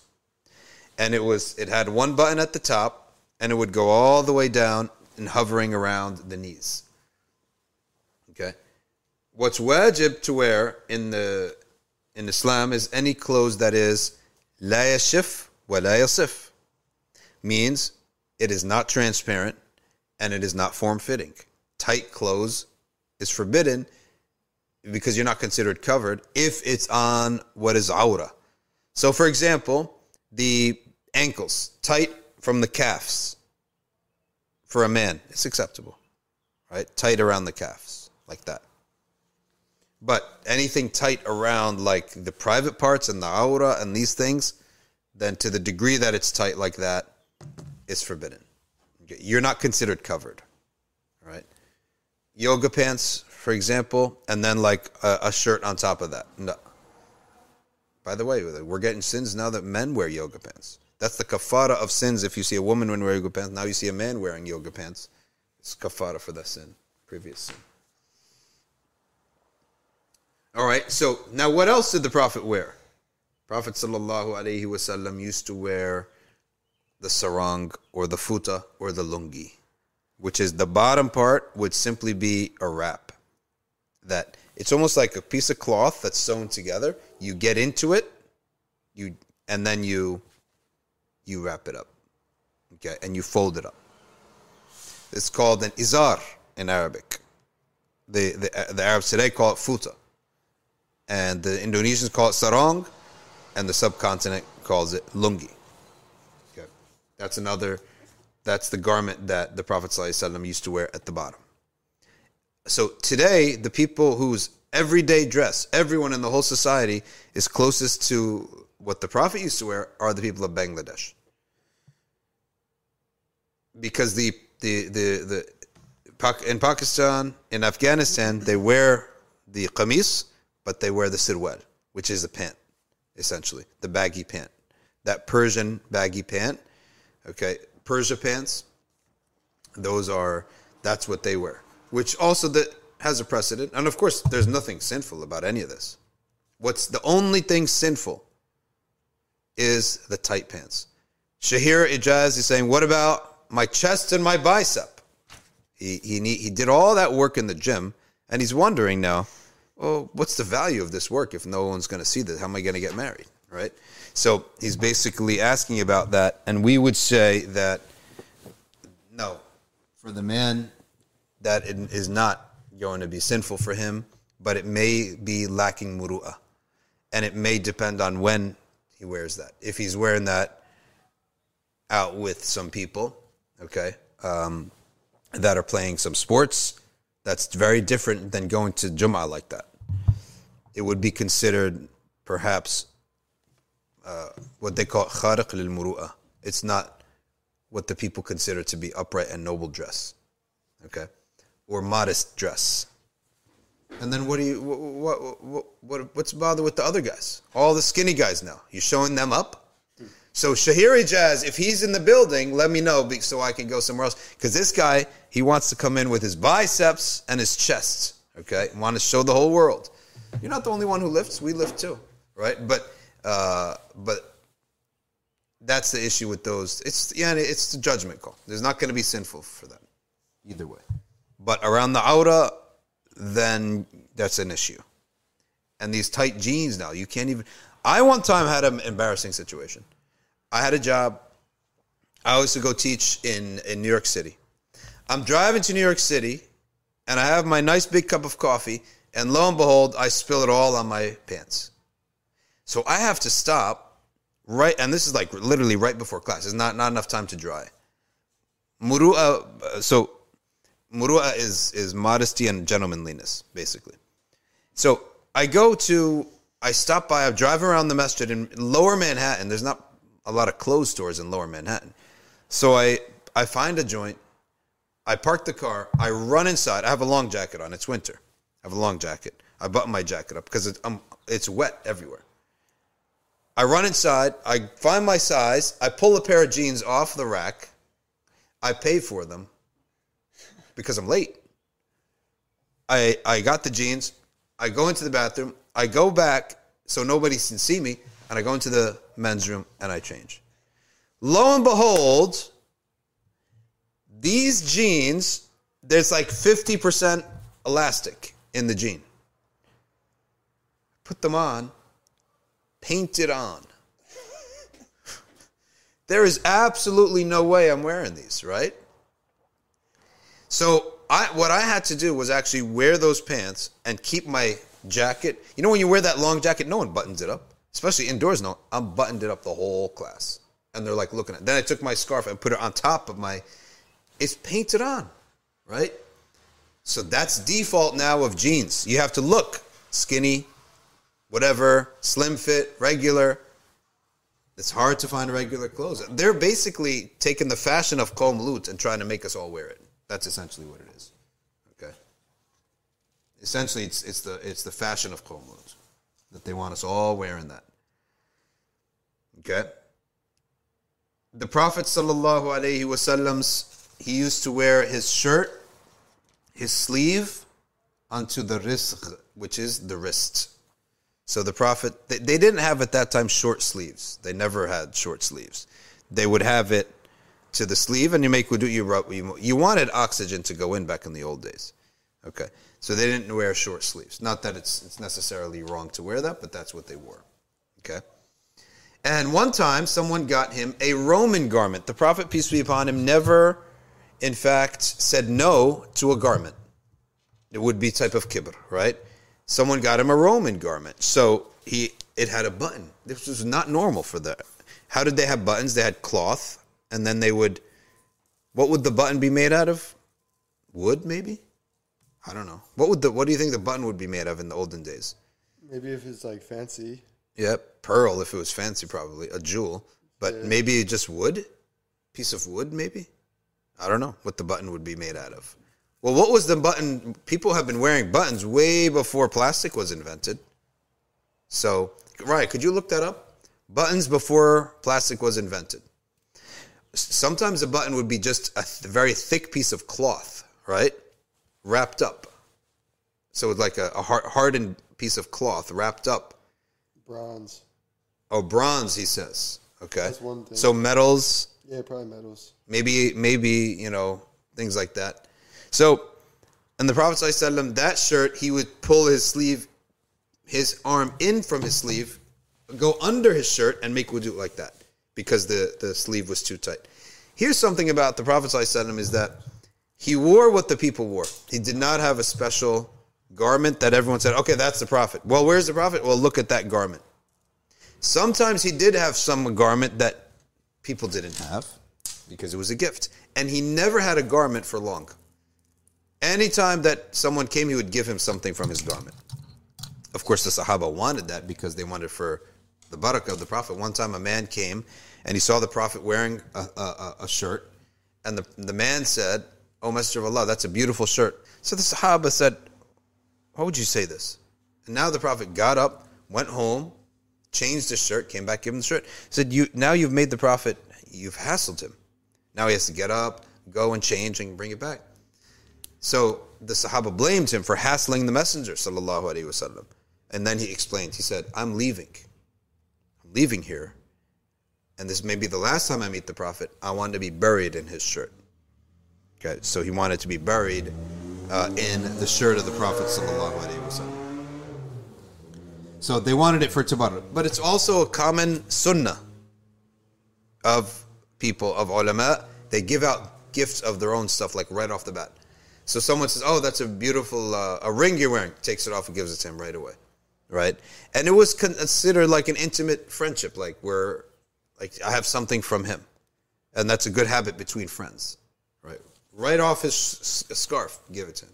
And it was it had one button at the top and it would go all the way down and hovering around the knees. Okay? What's wajib to wear in the in Islam is any clothes that is la yashif la yasif. Means it is not transparent and it is not form fitting. Tight clothes is forbidden because you're not considered covered if it's on what is aura. So, for example, the ankles tight from the calves for a man, it's acceptable, right? Tight around the calves, like that. But anything tight around like the private parts and the aura and these things, then to the degree that it's tight like that, it's forbidden. You're not considered covered, right? Yoga pants, for example, and then like a, a shirt on top of that. No. By the way, we're getting sins now that men wear yoga pants. That's the kafara of sins. If you see a woman wearing yoga pants, now you see a man wearing yoga pants. It's kafara for that sin, previous sin. All right. So now, what else did the Prophet wear? Prophet wasallam used to wear the sarong or the futa or the lungi, which is the bottom part would simply be a wrap. That it's almost like a piece of cloth that's sewn together. You get into it, you and then you you wrap it up. Okay, and you fold it up. It's called an izar in Arabic. The, the, the Arabs today call it futa. And the Indonesians call it sarong, and the subcontinent calls it lungi. Okay. That's another, that's the garment that the Prophet ﷺ used to wear at the bottom. So today, the people whose everyday dress, everyone in the whole society is closest to what the Prophet used to wear are the people of Bangladesh because the the the the in Pakistan in Afghanistan they wear the qamis, but they wear the sirwal, which is the pant, essentially the baggy pant, that Persian baggy pant. Okay, Persia pants. Those are that's what they wear, which also that has a precedent, and of course there's nothing sinful about any of this. What's the only thing sinful is the tight pants. Shahir Ijaz is saying, what about my chest and my bicep. He, he, he did all that work in the gym, and he's wondering now, well, what's the value of this work if no one's going to see this? How am I going to get married? Right? So he's basically asking about that, and we would say that no, for the man, that is not going to be sinful for him, but it may be lacking muru'ah. And it may depend on when he wears that. If he's wearing that out with some people, okay, um, that are playing some sports, that's very different than going to Jum'ah like that. It would be considered perhaps uh, what they call khariq lil. It's not what the people consider to be upright and noble dress, okay, or modest dress. And then what do you what what, what, what what's the bother with the other guys? All the skinny guys now. You showing them up? So Shahir Ijaz, if he's in the building, let me know so I can go somewhere else. Because this guy, he wants to come in with his biceps and his chest. Okay, want to show the whole world. You're not the only one who lifts. We lift too, right? But uh, but that's the issue with those. It's yeah, it's the judgment call. There's not going to be sinful for them either way. But around the aura, then that's an issue. And these tight jeans now, you can't even. I one time had an embarrassing situation. I had a job. I used to go teach in, in New York City. I'm driving to New York City and I have my nice big cup of coffee, and lo and behold, I spill it all on my pants. So I have to stop right, and this is like literally right before class. It's not, not enough time to dry. Muru'a, so muru'a is, is modesty and gentlemanliness, basically. So I go to, I stop by, I drive around the masjid in lower Manhattan. There's not a lot of clothes stores in lower Manhattan. So I, I find a joint. I park the car. I run inside. I have a long jacket on. It's winter. I have a long jacket. I button my jacket up because it's, um, it's wet everywhere. I run inside, I find my size, I pull a pair of jeans off the rack, I pay for them because I'm late. I I got the jeans, I go into the bathroom, I go back so nobody can see me, and I go into the men's room and I change. Lo and behold, these jeans, there's like 50% elastic in the jean. Put them on, paint it on. there is absolutely no way I'm wearing these, right? So I, what I had to do was actually wear those pants and keep my jacket. You know when you wear that long jacket, no one buttons it up, especially indoors. No, I'm buttoned it up the whole class, and they're like looking at. It. Then I took my scarf and put it on top of my. It's painted on, right? So that's default now of jeans. You have to look skinny, whatever, slim fit, regular. It's hard to find regular clothes. They're basically taking the fashion of Qom Lut and trying to make us all wear it. That's essentially what it is. Okay. Essentially, it's it's the it's the fashion of Qom Lut that they want us all wearing that. Okay. The Prophet sallallahu alaihi wasallam's he used to wear his shirt, his sleeve, onto the rizq, which is the wrist. So the Prophet, they, they didn't have at that time short sleeves. They never had short sleeves. They would have it to the sleeve, and you make wudu. You, rub, you you wanted oxygen to go in back in the old days. Okay, so they didn't wear short sleeves. Not that it's it's necessarily wrong to wear that, but that's what they wore. Okay. And one time, someone got him a Roman garment. The Prophet, peace be upon him, never, in fact, said no to a garment. It would be type of kibr, right? Someone got him a Roman garment, so he it had a button. This was not normal for that. How did they have buttons? They had cloth, and then they would. What would the button be made out of? Wood, maybe. I don't know. What would the What do you think the button would be made of in the olden days? Maybe if it's like fancy. Yep, pearl if it was fancy, probably a jewel. But Yeah. maybe just wood, piece of wood, maybe. I don't know what the button would be made out of. Well, what was the button? People have been wearing buttons way before plastic was invented. So, right, could you look that up? Buttons before plastic was invented. Sometimes a button would be just a th- very thick piece of cloth, right? Wrapped up. So it's like a, a hard, hardened piece of cloth wrapped up. Bronze. Oh, bronze, he says. Okay. That's one thing. So metals, Yeah, probably metals. maybe, maybe, you know, things like that. So, and the Prophet ﷺ, that shirt, he would pull his sleeve, his arm in from his sleeve, go under his shirt and make wudu like that because the, the sleeve was too tight. Here's something about the Prophet ﷺ is that he wore what the people wore. He did not have a special garment that everyone said, okay, that's the Prophet. Well, where's the Prophet? Well, look at that garment. Sometimes he did have some garment that people didn't have because it was a gift. And he never had a garment for long. Anytime that someone came, he would give him something from his garment. Of course, the Sahaba wanted that because they wanted for the barakah of the Prophet. One time a man came and he saw the Prophet wearing a, a, a- shirt. And the, the man said, Oh, Messenger of Allah, that's a beautiful shirt. So the Sahaba said, Why would you say this? And now the Prophet got up, went home, changed his shirt, came back, gave him the shirt. Said, "You now you've made the prophet, you've hassled him. Now he has to get up, go and change, and bring it back." So the Sahaba blamed him for hassling the Messenger, sallallahu alaihi wasallam. And then he explained. He said, "I'm leaving. I'm leaving here, and this may be the last time I meet the Prophet. I want to be buried in his shirt." Okay, so he wanted to be buried uh, in the shirt of the Prophet sallallahu alaihi wasallam. So they wanted it for tabarruk. But it's also a common sunnah of people, of ulama. They give out gifts of their own stuff, like right off the bat. So someone says, oh, that's a beautiful, uh, a ring you're wearing. Takes it off and gives it to him right away. Right? And it was considered like an intimate friendship, like where, like I have something from him. And that's a good habit between friends. Right? Right off his scarf, give it to him.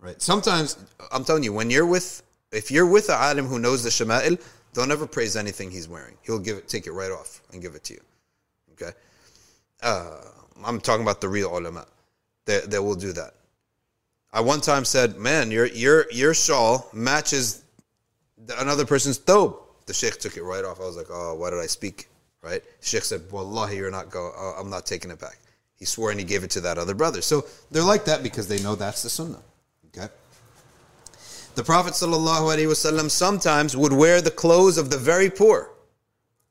Right. Sometimes I'm telling you, when you're with, if you're with a alim who knows the shama'il, don't ever praise anything he's wearing. He'll give it, take it right off and give it to you. Okay. Uh, I'm talking about the real ulama. They, they will do that. I one time said, "Man, your your your shawl matches the, another person's thobe. The sheikh took it right off. I was like, oh, why did I speak? Right? Sheikh said, Wallahi, you're not go. Uh, I'm not taking it back. He swore and he gave it to that other brother. So they're like that because they know that's the sunnah. Okay. The Prophet ﷺ sometimes would wear the clothes of the very poor.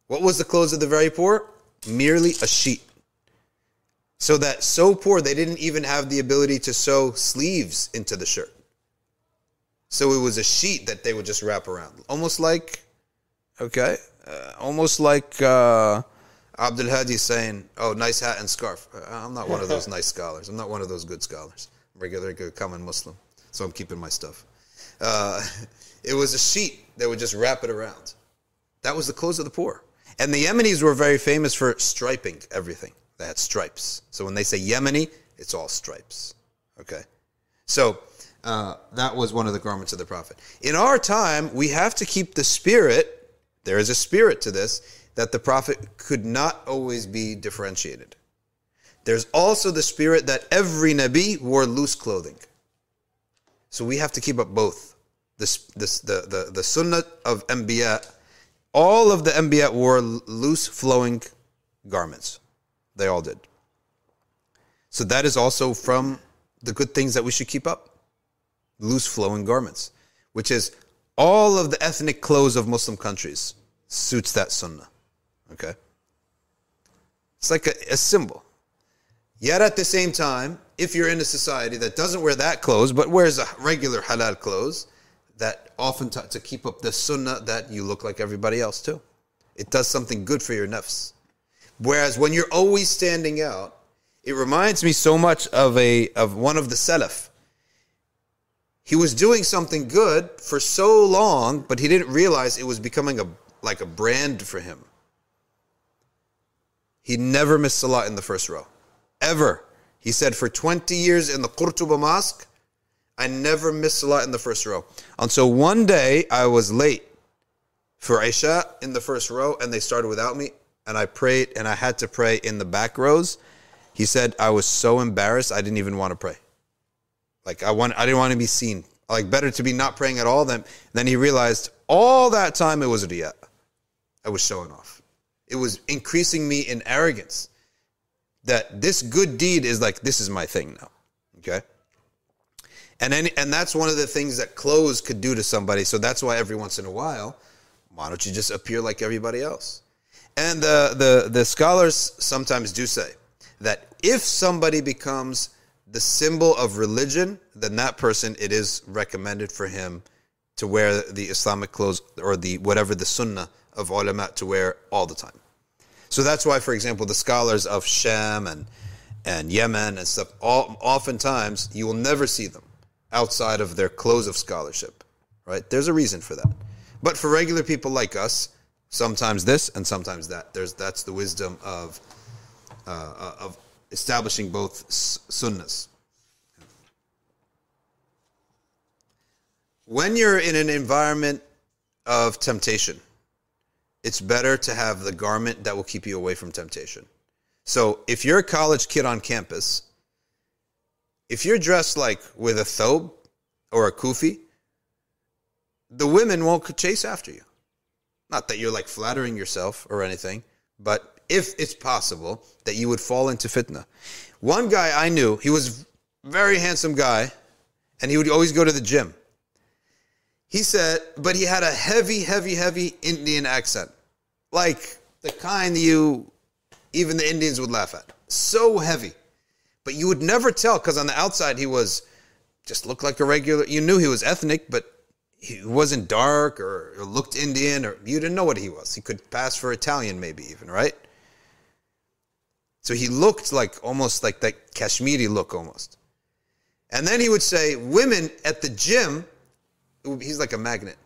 What was the clothes of the very poor? Merely a sheet. So that so poor they didn't even have the ability to sew sleeves into the shirt. So it was a sheet that they would just wrap around, almost like, okay, uh, almost like uh, Abdul Hadi saying, "Oh, nice hat and scarf." Uh, I'm not one of those nice scholars. I'm not one of those good scholars. I'm regular, good, common Muslim, so I'm keeping my stuff. Uh, it was a sheet that would just wrap it around. That was the clothes of the poor. And the Yemenis were very famous for striping everything. They had stripes. So when they say Yemeni, it's all stripes. Okay. So uh, that was one of the garments of the Prophet. In our time, we have to keep the spirit, there is a spirit to this, that the Prophet could not always be differentiated. There's also the spirit that every Nabi wore loose clothing. So we have to keep up both. This, this, the, the, the sunnah of Anbiya, all of the Anbiya wore loose flowing garments. They all did. So that is also from the good things that we should keep up. Loose flowing garments, which is all of the ethnic clothes of Muslim countries suits that sunnah. Okay? It's like a, a symbol. Yet at the same time, if you're in a society that doesn't wear that clothes, but wears a regular halal clothes, that often t- to keep up the sunnah that you look like everybody else too. It does something good for your nafs. Whereas when you're always standing out, it reminds me so much of a of one of the salaf. He was doing something good for so long, but he didn't realize it was becoming a like a brand for him. He never missed salah in the first row. Ever. He said, for 20 years in the Qurtuba Mosque, I never missed salah in the first row. Until one day, I was late for Isha in the first row, and they started without me, and I prayed, and I had to pray in the back rows. He said, I was so embarrassed, I didn't even want to pray. Like, I, want, I didn't want to be seen. Like, better to be not praying at all than, then he realized all that time it was riyah. I was showing off. It was increasing me in arrogance that this good deed is like this is my thing now. Okay? And any, and that's one of the things that clothes could do to somebody. So that's why every once in a while, why don't you just appear like everybody else? And the the the scholars sometimes do say that if somebody becomes the symbol of religion, then that person it is recommended for him to wear the Islamic clothes or the whatever the sunnah of ulama to wear all the time. So that's why, for example, the scholars of Sham and and Yemen and stuff, all, oftentimes you will never see them outside of their clothes of scholarship. Right? There's a reason for that. But for regular people like us, sometimes this and sometimes that. There's that's the wisdom of uh, of establishing both sunnahs. When you're in an environment of temptation, it's better to have the garment that will keep you away from temptation. So if you're a college kid on campus, if you're dressed like with a thobe or a kufi, the women won't chase after you. Not that you're like flattering yourself or anything, but if it's possible that you would fall into fitna. One guy I knew, he was very handsome guy, and he would always go to the gym. He said, but he had a heavy, heavy, heavy Indian accent. Like the kind you, even the Indians would laugh at. So heavy. But you would never tell because on the outside he was just looked like a regular. You knew he was ethnic, but he wasn't dark or, looked Indian or you didn't know what he was. He could pass for Italian, maybe even, right? So he looked like almost like that Kashmiri look almost. And then he would say, Women at the gym he's like a magnet.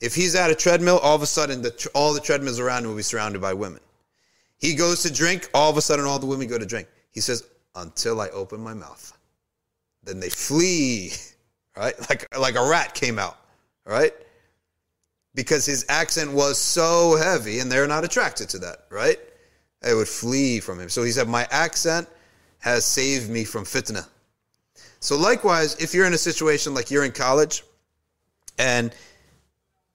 If he's at a treadmill, all of a sudden the, all the treadmills around him will be surrounded by women. He goes to drink, all of a sudden all the women go to drink. He says, until I open my mouth. Then they flee, right? Like, like a rat came out, right? Because his accent was so heavy and they're not attracted to that, right? They would flee from him. So he said, My accent has saved me from fitna. So likewise, if you're in a situation like you're in college, and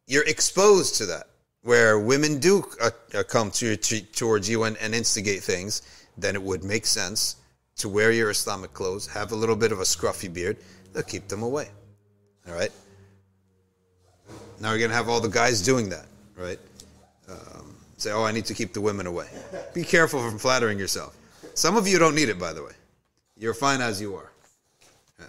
you're exposed to that. where women do uh, uh, come to, to, towards you and, and instigate things, then it would make sense to wear your Islamic clothes, have a little bit of a scruffy beard. They'll keep them away. All right. Now we're gonna have all the guys doing that, right? Um, say, oh, I need to keep the women away. Be careful from flattering yourself. Some of you don't need it, by the way. You're fine as you are. Yeah.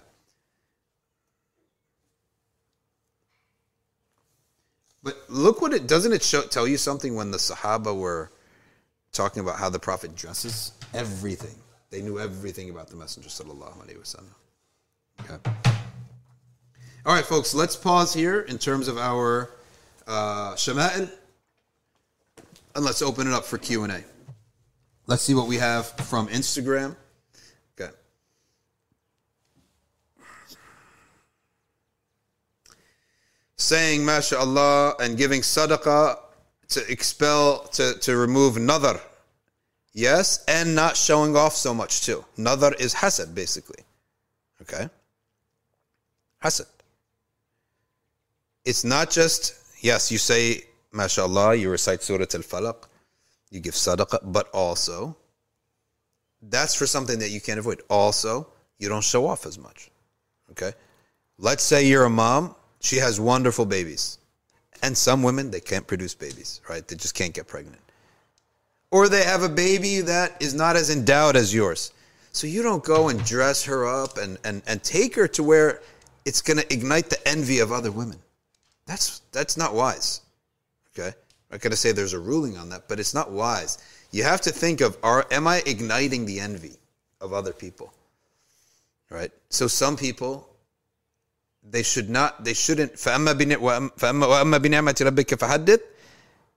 But look what it doesn't it show, tell you something when the Sahaba were talking about how the Prophet dresses? Everything. They knew everything about the Messenger sallallahu alaihi wasallam. Okay. All right, folks. Let's pause here in terms of our uh, and let's open it up for Q and A. Let's see what we have from Instagram. Okay. Saying mashallah and giving sadaqah to expel, to, to remove nadar. Yes, and not showing off so much too. Nadar is hasad, basically. Okay? Hasad. It's not just, yes, you say, mashallah, you recite Surah Al Falaq, you give sadaqah, but also, that's for something that you can't avoid. Also, you don't show off as much. Okay? Let's say you're a mom, she has wonderful babies. And some women, they can't produce babies, right? They just can't get pregnant. Or they have a baby that is not as endowed as yours. So you don't go and dress her up and, and, and take her to where it's going to ignite the envy of other women. That's, that's not wise. Okay? I'm not going to say there's a ruling on that, but it's not wise. You have to think of, are, am I igniting the envy of other people? Right? So some people, they should not, they shouldn't, فَأَمَّا بِنِعْمَةِ رَبِّكَ فَحَدِّثْ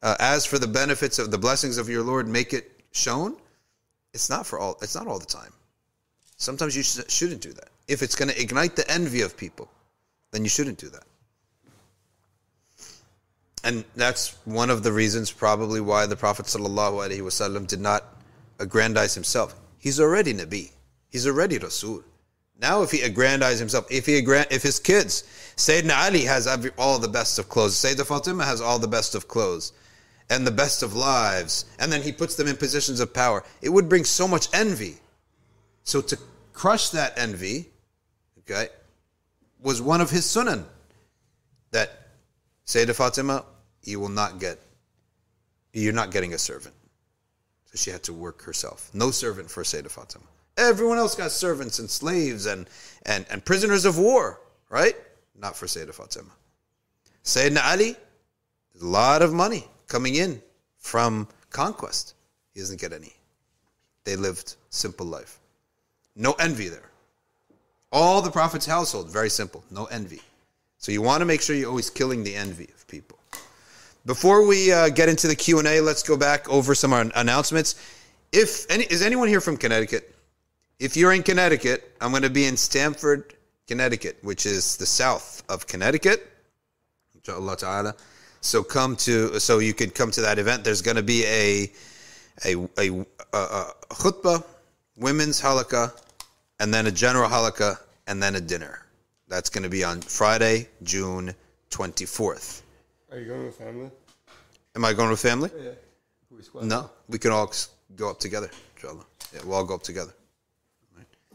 uh, as for the benefits of the blessings of your Lord, make it shown. It's not for all. It's not all the time. Sometimes you sh- shouldn't do that. If it's going to ignite the envy of people, then you shouldn't do that. And that's one of the reasons, probably, why the Prophet ﷺ did not aggrandize himself. He's already Nabi. He's already Rasul. Now, if he aggrandizes himself, if he aggrand, if his kids, Sayyidina Ali has every, all the best of clothes, Sayyidina Fatima has all the best of clothes, and the best of lives, and then he puts them in positions of power, it would bring so much envy. So to crush that envy, okay, was one of his sunan. That Sayyidina Fatima, you will not get, you're not getting a servant. So she had to work herself. No servant for Sayyidina Fatima. Everyone else got servants and slaves and, and, and prisoners of war, right? Not for Sayyidina Fatima. Sayyidina Ali, a lot of money coming in from conquest. He doesn't get any. They lived simple life. No envy there. All the Prophet's household, very simple, no envy. So you want to make sure you're always killing the envy of people. Before we uh, get into the Q and A, let's go back over some announcements. If any, is anyone here from Connecticut? If you're in Connecticut, I'm going to be in Stamford, Connecticut, which is the south of Connecticut. Inshallah ta'ala. So come to, so you could come to that event. There's going to be a, a, a, a, a khutbah, women's halaqa, and then a general halaqa, and then a dinner. That's going to be on Friday, June 24th. Are you going with family? Am I going with family? Yeah. No, we can all go up together, inshallah. Yeah, we'll all go up together.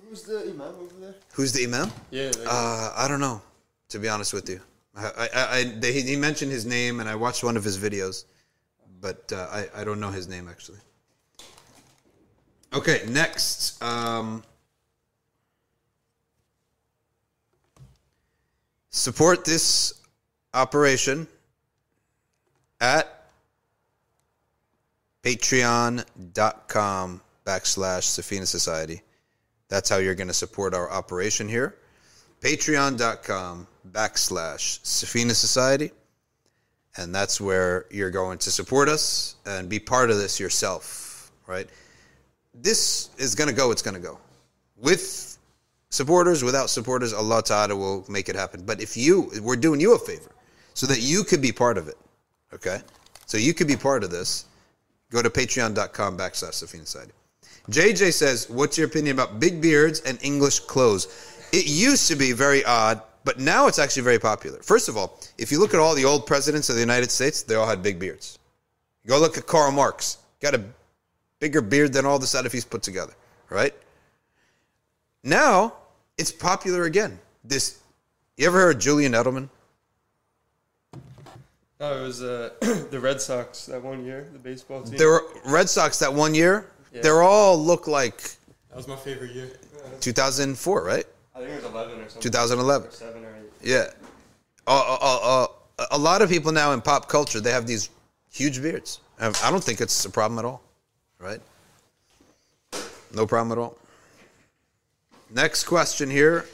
Who's the imam over there? Who's the imam? Yeah. Uh, I don't know, to be honest with you. I, I, I he mentioned his name, and I watched one of his videos, but uh, I, I don't know his name actually. Okay, next. Um, support this operation at patreon.com backslash Safina Society. That's how you're going to support our operation here. Patreon.com backslash Safina Society. And that's where you're going to support us and be part of this yourself, right? This is going to go, it's going to go. With supporters, without supporters, Allah Ta'ala will make it happen. But if you, we're doing you a favor so that you could be part of it, okay? So you could be part of this. Go to patreon.com backslash Safina Society. JJ says, What's your opinion about big beards and English clothes? It used to be very odd But now it's actually very popular. First of all, if you look at all the old presidents of the United States, they all had big beards. Go look at Karl Marx. Got a bigger beard than all the Salafis put together, right? Now it's popular again. This, you ever heard of Julian Edelman? No, it was uh, the Red Sox that one year, the baseball team. There were Red Sox that one year. Yeah. They're all look like that was my favorite year. 2004, right? I think it was 11 or something. 2011. Or 7 or 8. Yeah. Uh, uh, uh, uh, a lot of people now in pop culture, they have these huge beards. Um, I don't think it's a problem at all, right? No problem at all. Next question here.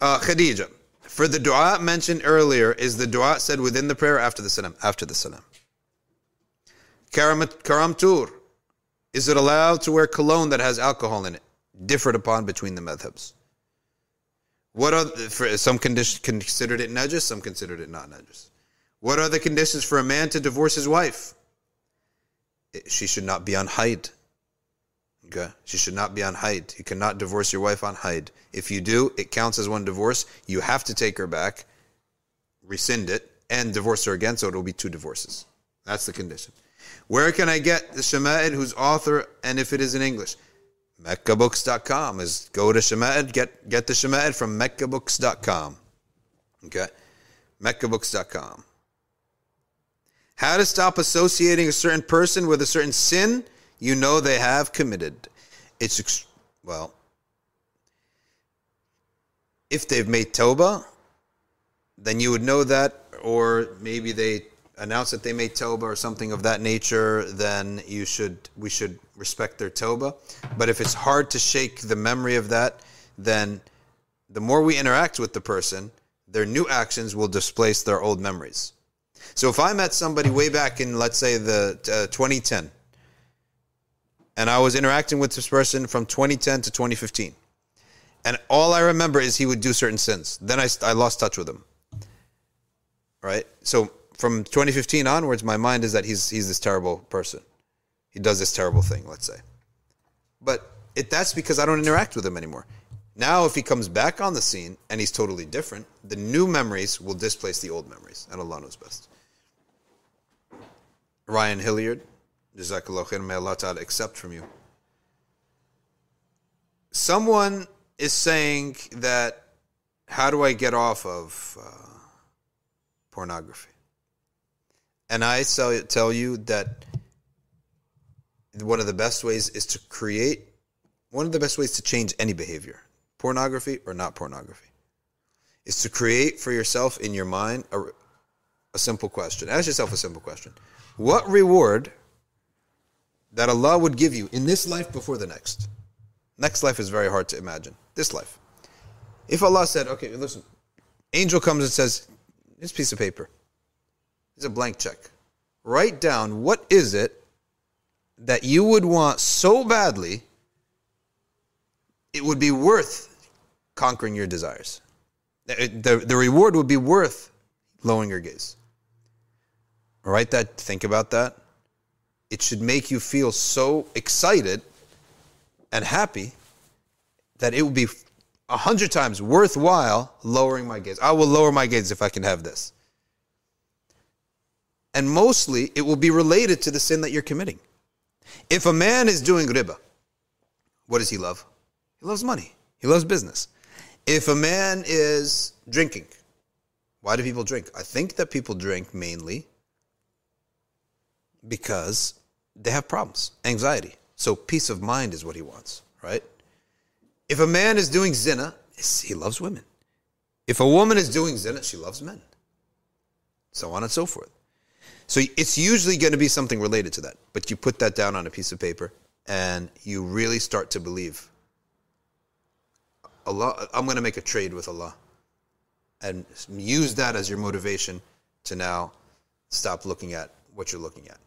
Uh, Khadija, for the dua mentioned earlier, is the dua said within the prayer after the salam? After the salam. Karam, Karamtur, is it allowed to wear cologne that has alcohol in it? Differed upon between the madhabs. What are the, for some conditions considered it najis, some considered it not najis. What are the conditions for a man to divorce his wife? It- she should not be on haid. Okay, she should not be on haid. You cannot divorce your wife on haid. If you do, it counts as one divorce. You have to take her back, rescind it, and divorce her again. So it will be two divorces. That's the condition. Where can I get the Shama'il whose author and if it is in English? MeccaBooks.com is go to Shama'il, get, get the Shama'il from MeccaBooks.com. Okay? MeccaBooks.com. How to stop associating a certain person with a certain sin you know they have committed. It's, well, if they've made Toba, then you would know that, or maybe they announce that they made Toba or something of that nature, then you should we should respect their Toba. But if it's hard to shake the memory of that, then the more we interact with the person, their new actions will displace their old memories. So if I met somebody way back in, let's say, the uh, 2010, and I was interacting with this person from 2010 to 2015, and all I remember is he would do certain sins. Then I, I lost touch with him. Right? So from 2015 onwards, my mind is that he's he's this terrible person. He does this terrible thing, let's say. But it, that's because I don't interact with him anymore. Now, if he comes back on the scene and he's totally different, the new memories will displace the old memories, and Allah knows best. Ryan Hilliard, Jazakallah khair, may Allah Ta'ala accept from you. Someone is saying that, how do I get off of uh, pornography? And I tell, you that one of the best ways is to create, one of the best ways to change any behavior, pornography or not pornography, is to create for yourself in your mind a, a simple question. Ask yourself a simple question. What reward that Allah would give you in this life before the next? Next life is very hard to imagine. This life. If Allah said, okay, listen, angel comes and says, this piece of paper, it's a blank check. Write down what is it that you would want so badly, it would be worth conquering your desires. The, the, the reward would be worth lowering your gaze. Write that, think about that. It should make you feel so excited and happy that it would be a hundred times worthwhile lowering my gaze. I will lower my gaze if I can have this. And mostly it will be related to the sin that you're committing. If a man is doing riba, what does he love? He loves money. He loves business. If a man is drinking, why do people drink? I think that people drink mainly because they have problems, anxiety. So peace of mind is what he wants, right? If a man is doing zina, he loves women. If a woman is doing zina, she loves men. So on and so forth. So it's usually going to be something related to that. But you put that down on a piece of paper and you really start to believe Allah I'm going to make a trade with Allah and use that as your motivation to now stop looking at what you're looking at.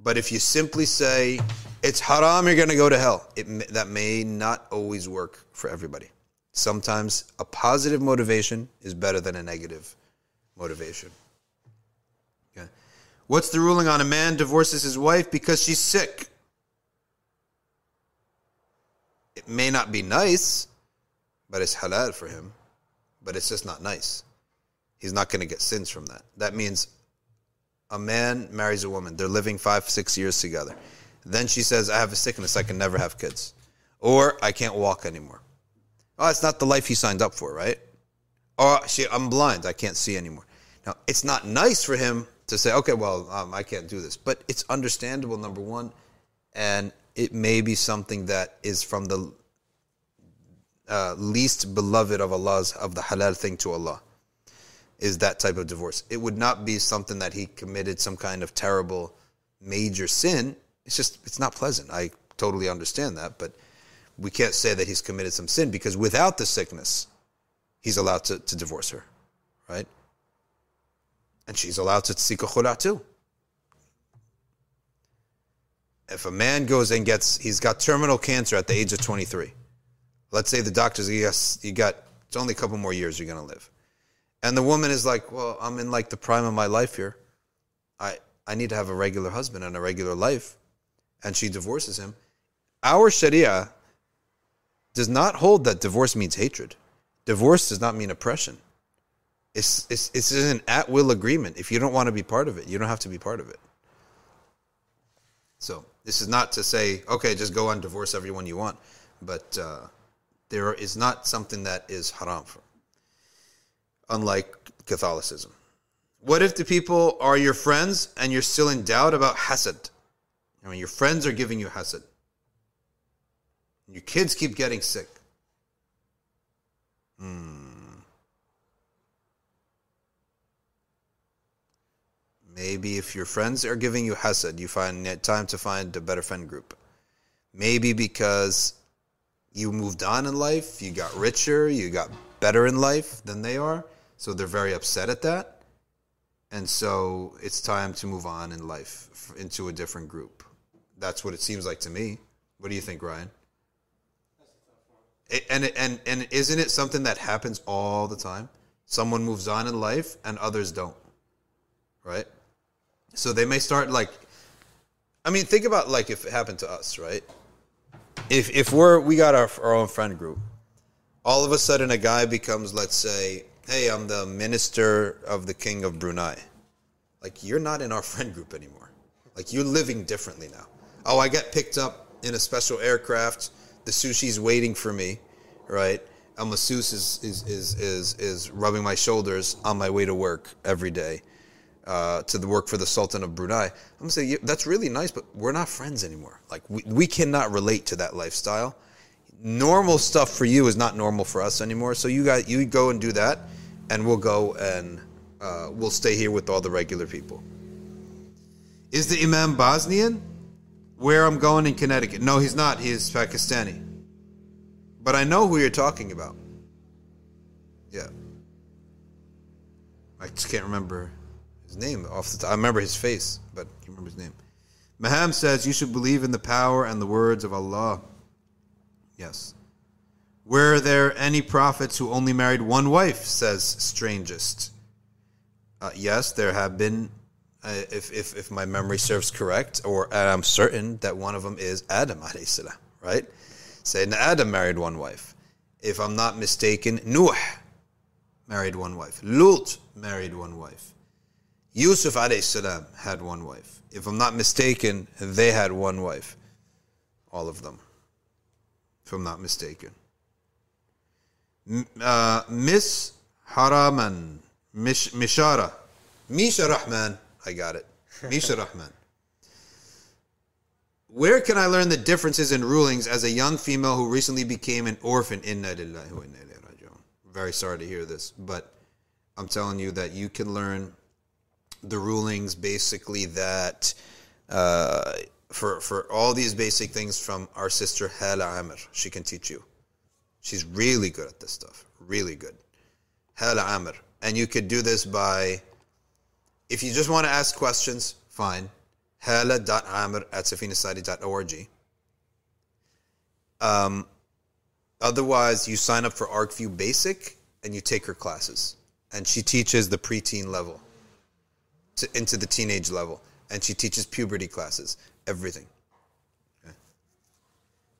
But if you simply say it's haram, you're going to go to hell. It, that may not always work for everybody. Sometimes a positive motivation is better than a negative motivation. What's the ruling on a man divorces his wife because she's sick? It may not be nice, but it's halal for him. But it's just not nice. He's not going to get sins from that. That means a man marries a woman. They're living five, six years together. Then she says, I have a sickness. I can never have kids. Or I can't walk anymore. Oh, it's not the life he signed up for, right? Or she, I'm blind. I can't see anymore. Now, it's not nice for him to say, okay, well, um, I can't do this. But it's understandable, number one. And it may be something that is from the uh, least beloved of Allah's, of the halal thing to Allah, is that type of divorce. It would not be something that he committed some kind of terrible major sin. It's just, it's not pleasant. I totally understand that. But we can't say that he's committed some sin because without the sickness, he's allowed to, to divorce her, right? And she's allowed to seek a khula too. If a man goes and gets, he's got terminal cancer at the age of 23. Let's say the doctor's, yes, you got, it's only a couple more years you're going to live. And the woman is like, well, I'm in like the prime of my life here. I, I need to have a regular husband and a regular life. And she divorces him. Our Sharia does not hold that divorce means hatred. Divorce does not mean oppression. It's, it's, it's an at will agreement. If you don't want to be part of it, you don't have to be part of it. So, this is not to say, okay, just go and divorce everyone you want. But uh, there is not something that is haram, for, unlike Catholicism. What if the people are your friends and you're still in doubt about hasad? I mean, your friends are giving you hasad. Your kids keep getting sick. Hmm. Maybe if your friends are giving you hasad, you find it time to find a better friend group. Maybe because you moved on in life, you got richer, you got better in life than they are, so they're very upset at that. And so it's time to move on in life into a different group. That's what it seems like to me. What do you think, Ryan? And and and isn't it something that happens all the time? Someone moves on in life and others don't. Right? So they may start like, I mean, think about like if it happened to us, right? If if we're we got our our own friend group, all of a sudden a guy becomes, let's say, hey, I'm the minister of the king of Brunei. Like you're not in our friend group anymore. Like you're living differently now. Oh, I get picked up in a special aircraft. The sushi's waiting for me, right? A masseuse is is is is is rubbing my shoulders on my way to work every day uh, to the work for the Sultan of Brunei. I'm gonna say yeah, that's really nice, but we're not friends anymore. Like we, we cannot relate to that lifestyle. Normal stuff for you is not normal for us anymore. So you got you go and do that, and we'll go and uh, we'll stay here with all the regular people. Is the Imam Bosnian? Where I'm going in Connecticut? No, he's not. He's Pakistani. But I know who you're talking about. Yeah. I just can't remember his name off the top. I remember his face, but I can't remember his name. Maham says you should believe in the power and the words of Allah. Yes. Were there any prophets who only married one wife? Says strangest. Uh, yes, there have been. Uh, if, if if my memory serves correct, or I'm certain that one of them is Adam right? Sayyidina Adam married one wife. If I'm not mistaken, Nuh married one wife. Lut married one wife. Yusuf salam had one wife. If I'm not mistaken, they had one wife. All of them. If I'm not mistaken. Uh, Miss Haraman. Mish, Mishara. Misha Rahman. I got it. Misha Rahman. Where can I learn the differences in rulings as a young female who recently became an orphan? Inna lillahi wa inna Very sorry to hear this, but I'm telling you that you can learn the rulings basically that uh, for for all these basic things from our sister Hala Amr. She can teach you. She's really good at this stuff. Really good. Hala Amr. And you could do this by, if you just want to ask questions, fine. Hala.amr at safinasociety.org. Um, otherwise, you sign up for ArcView Basic and you take her classes. And she teaches the preteen level to, into the teenage level, and she teaches puberty classes, everything. Okay.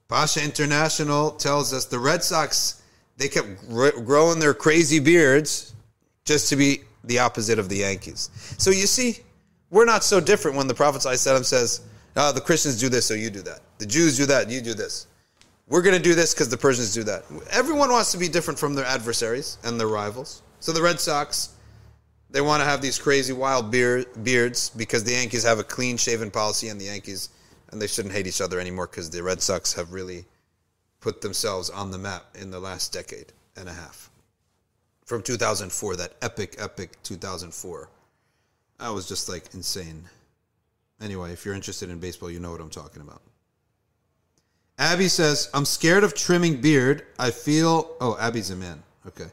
Pasha International tells us the Red Sox they kept gr- growing their crazy beards just to be the opposite of the Yankees. So you see, we're not so different when the Prophet says, oh, the Christians do this, so you do that. The Jews do that, you do this. We're going to do this because the Persians do that. Everyone wants to be different from their adversaries and their rivals. So the Red Sox, they want to have these crazy wild beard, beards because the Yankees have a clean shaven policy and the Yankees, and they shouldn't hate each other anymore because the Red Sox have really put themselves on the map in the last decade and a half. From 2004, that epic, epic 2004. That was just like insane. Anyway, if you're interested in baseball, you know what I'm talking about. Abby says, I'm scared of trimming beard. I feel. Oh, Abby's a man. Okay.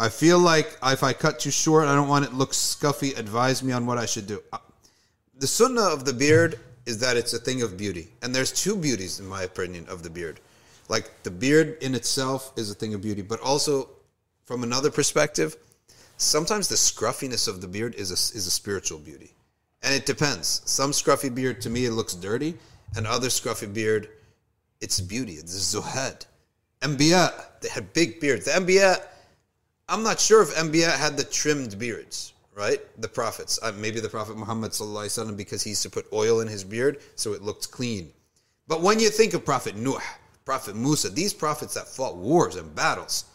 I feel like if I cut too short, I don't want it look scuffy. Advise me on what I should do. Uh, the sunnah of the beard is that it's a thing of beauty. And there's two beauties, in my opinion, of the beard. Like the beard in itself is a thing of beauty, but also from another perspective, sometimes the scruffiness of the beard is a, is a spiritual beauty. And it depends. Some scruffy beard, to me, it looks dirty, and other scruffy beard, it's beauty. It's zuhad. Anbiya, they had big beards. The I'm not sure if Anbiya had the trimmed beards, right? The prophets. Uh, maybe the Prophet Muhammad وسلم, because he used to put oil in his beard so it looked clean. But when you think of Prophet Nuh, Prophet Musa, these prophets that fought wars and battles,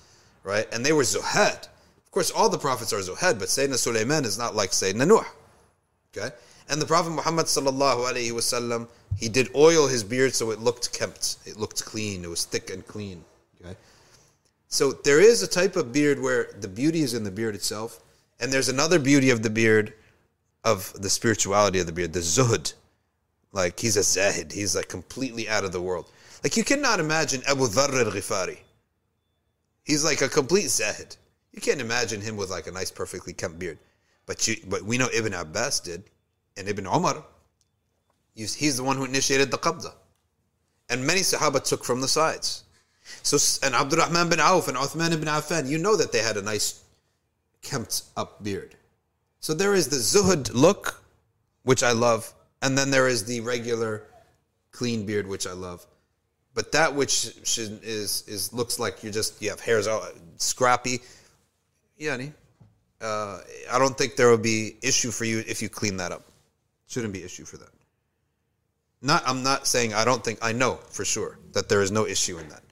right? And they were zuhad. Of course, all the prophets are zuhad, but Sayyidina Sulaiman is not like Sayyidina Nuh. Okay? And the Prophet Muhammad sallallahu alaihi wasallam, he did oil his beard so it looked kept, it looked clean, it was thick and clean. So there is a type of beard where the beauty is in the beard itself, and there's another beauty of the beard, of the spirituality of the beard, the zuhud. Like he's a zahid, he's like completely out of the world. Like you cannot imagine Abu Dharr al-Ghifari. He's like a complete zahid. You can't imagine him with like a nice, perfectly kept beard. But you, but we know Ibn Abbas did, and Ibn Umar. He's the one who initiated the qabda, and many Sahaba took from the sides. So and Abdurrahman bin Auf and Uthman ibn Affan, you know that they had a nice, kempt up beard. So there is the zuhud look, which I love, and then there is the regular, clean beard, which I love. But that which is is looks like you just you have hairs all scrappy, yani, uh, I don't think there will be issue for you if you clean that up. Shouldn't be issue for that. Not, I'm not saying I don't think I know for sure that there is no issue in that.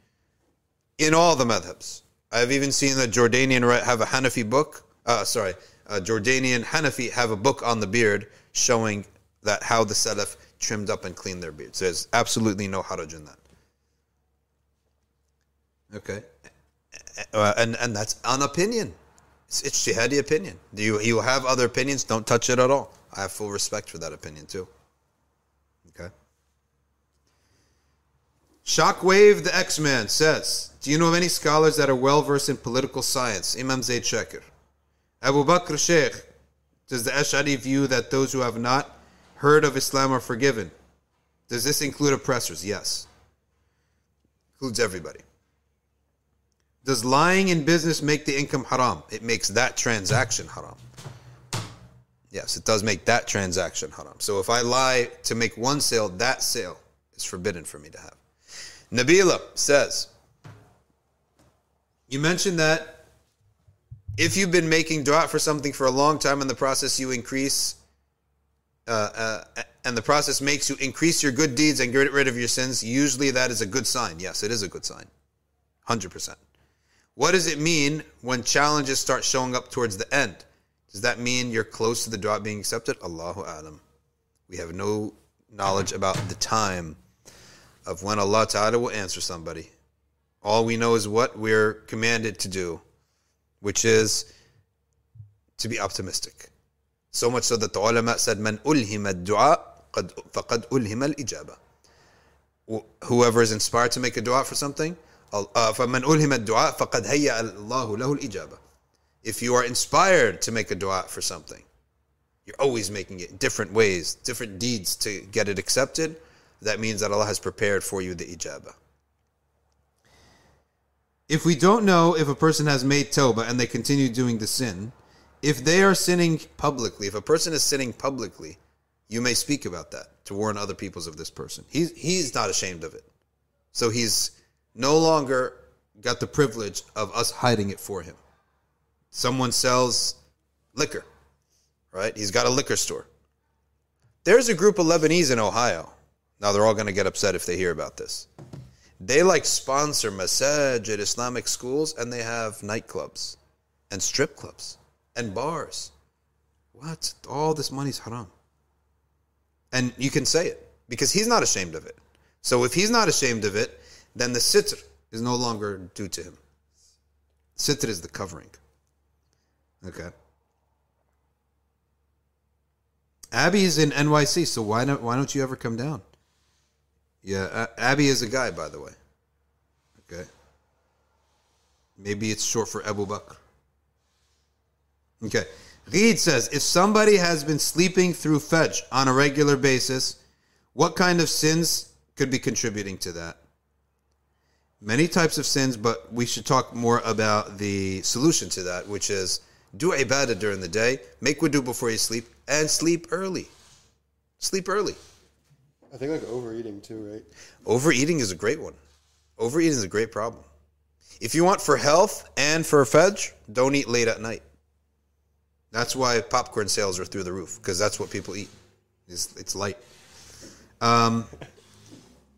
In all the madhabs, I've even seen a Jordanian have a Hanafi book. Uh, sorry, a Jordanian Hanafi have a book on the beard showing that how the Salaf trimmed up and cleaned their beards. There's absolutely no haraj in that. Okay, uh, and and that's an opinion. It's, it's jihadi opinion. Do you you have other opinions? Don't touch it at all. I have full respect for that opinion too. Okay. Shockwave the X Man says, Do you know of any scholars that are well versed in political science? Imam Zaid Shakir. Abu Bakr Sheikh, does the Ash'ari view that those who have not heard of Islam are forgiven? Does this include oppressors? Yes. Includes everybody. Does lying in business make the income haram? It makes that transaction haram. Yes, it does make that transaction haram. So if I lie to make one sale, that sale is forbidden for me to have. Nabila says, You mentioned that if you've been making dua for something for a long time in the process, you increase, uh, uh, and the process makes you increase your good deeds and get rid of your sins, usually that is a good sign. Yes, it is a good sign. 100%. What does it mean when challenges start showing up towards the end? Does that mean you're close to the dua being accepted? Allahu alam. We have no knowledge about the time of when Allah Ta'ala will answer somebody. All we know is what we're commanded to do, which is to be optimistic. So much so that the ulama said, Man ulhima dua faqad ulhima al-ijaba. Whoever is inspired to make a dua for something, فمن ألهم الدعاء فقد هيأ الله له الإجابة. If you are inspired to make a dua for something, you're always making it different ways, different deeds to get it accepted. That means that Allah has prepared for you the ijabah. If we don't know if a person has made tawbah and they continue doing the sin, if they are sinning publicly, if a person is sinning publicly, you may speak about that to warn other peoples of this person. He's, he's not ashamed of it. So he's no longer got the privilege of us hiding it for him. Someone sells liquor, right? He's got a liquor store. There's a group of Lebanese in Ohio. Now they're all going to get upset if they hear about this. They like sponsor masajid Islamic schools and they have nightclubs and strip clubs and bars. What? All this money's haram. And you can say it because he's not ashamed of it. So if he's not ashamed of it, then the sitr is no longer due to him. Sitr is the covering. Okay. Abby is in NYC, so why not? Why don't you ever come down? Yeah, Abby is a guy, by the way. Okay. Maybe it's short for Abu Bakr. Okay. Reed says if somebody has been sleeping through Fajr on a regular basis, what kind of sins could be contributing to that? Many types of sins, but we should talk more about the solution to that, which is do ibadah during the day, make wudu before you sleep, and sleep early. Sleep early. I think like overeating too, right? Overeating is a great one. Overeating is a great problem. If you want for health and for fajr, don't eat late at night. That's why popcorn sales are through the roof because that's what people eat. It's, it's light. Um,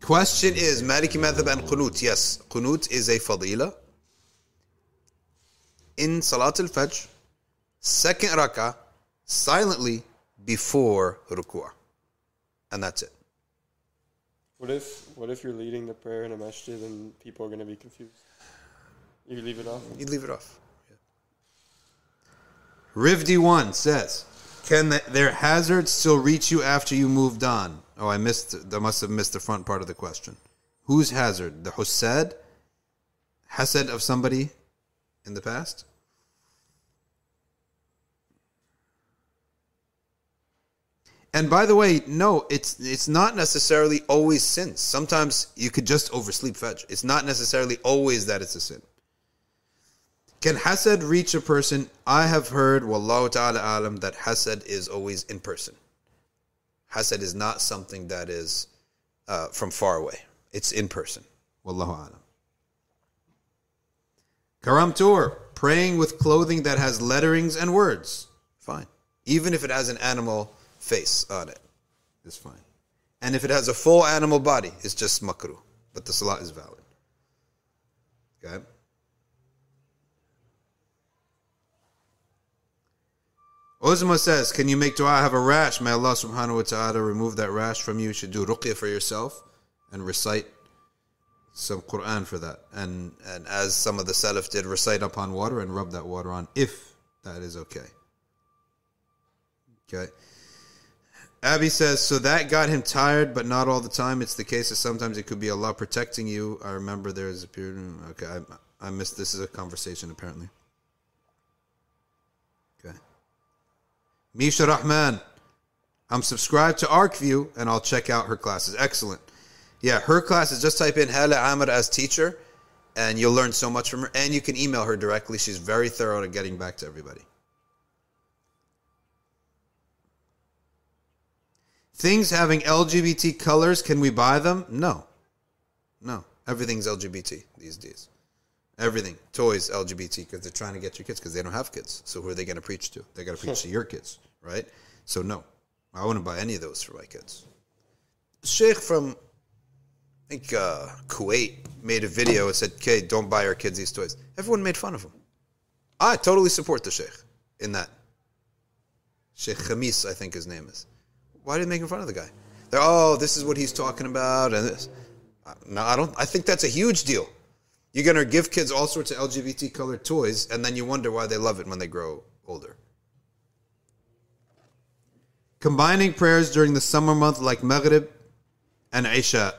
question is Maliki madhab and qunut. Yes, qunut is a fadila. In Salat al Fajr, second rak'ah, silently before ruku'ah. And that's it. What if what if you're leading the prayer in a masjid and people are going to be confused? You leave it off. You leave it off. Rivdi one says, "Can the, their hazards still reach you after you moved on?" Oh, I missed. I must have missed the front part of the question. Whose hazard? The husad, hasad of somebody in the past. And by the way, no, it's it's not necessarily always sins. Sometimes you could just oversleep fajr. It's not necessarily always that it's a sin. Can hasad reach a person? I have heard, wallahu ta'ala alam, that hasad is always in person. Hasad is not something that is uh, from far away. It's in person. Wallahu alam. Karam tour, praying with clothing that has letterings and words. Fine. Even if it has an animal face on it, it's fine. And if it has a full animal body, it's just makruh. But the salah is valid. Okay? Uzma says, Can you make dua? Have a rash. May Allah subhanahu wa ta'ala remove that rash from you. You should do ruqya for yourself and recite some Quran for that. And and as some of the Salaf did, recite upon water and rub that water on if that is okay. Okay. Abby says, so that got him tired, but not all the time. It's the case that sometimes it could be Allah protecting you. I remember there is a period. Okay, I, I missed. This is a conversation apparently. Okay. Misha Rahman. I'm subscribed to ArcView and I'll check out her classes. Excellent. Yeah, her classes, just type in Hala Amr as teacher and you'll learn so much from her. And you can email her directly. She's very thorough at getting back to everybody. Things having LGBT colors, can we buy them? No. No. Everything's LGBT these days. Everything. Toys, LGBT, because they're trying to get your kids because they don't have kids. So who are they going to preach to? They got to preach to your kids right? So no, I wouldn't buy any of those for my kids. Sheikh from I think uh, Kuwait made a video and said, "Okay, don't buy our kids these toys." Everyone made fun of him. I totally support the sheikh in that. Sheikh Khamis, I think his name is. Why are they making fun of the guy? They're oh, this is what he's talking about, and this. No, I don't. I think that's a huge deal. You're gonna give kids all sorts of LGBT colored toys, and then you wonder why they love it when they grow older. Combining prayers during the summer month like Maghrib and Isha.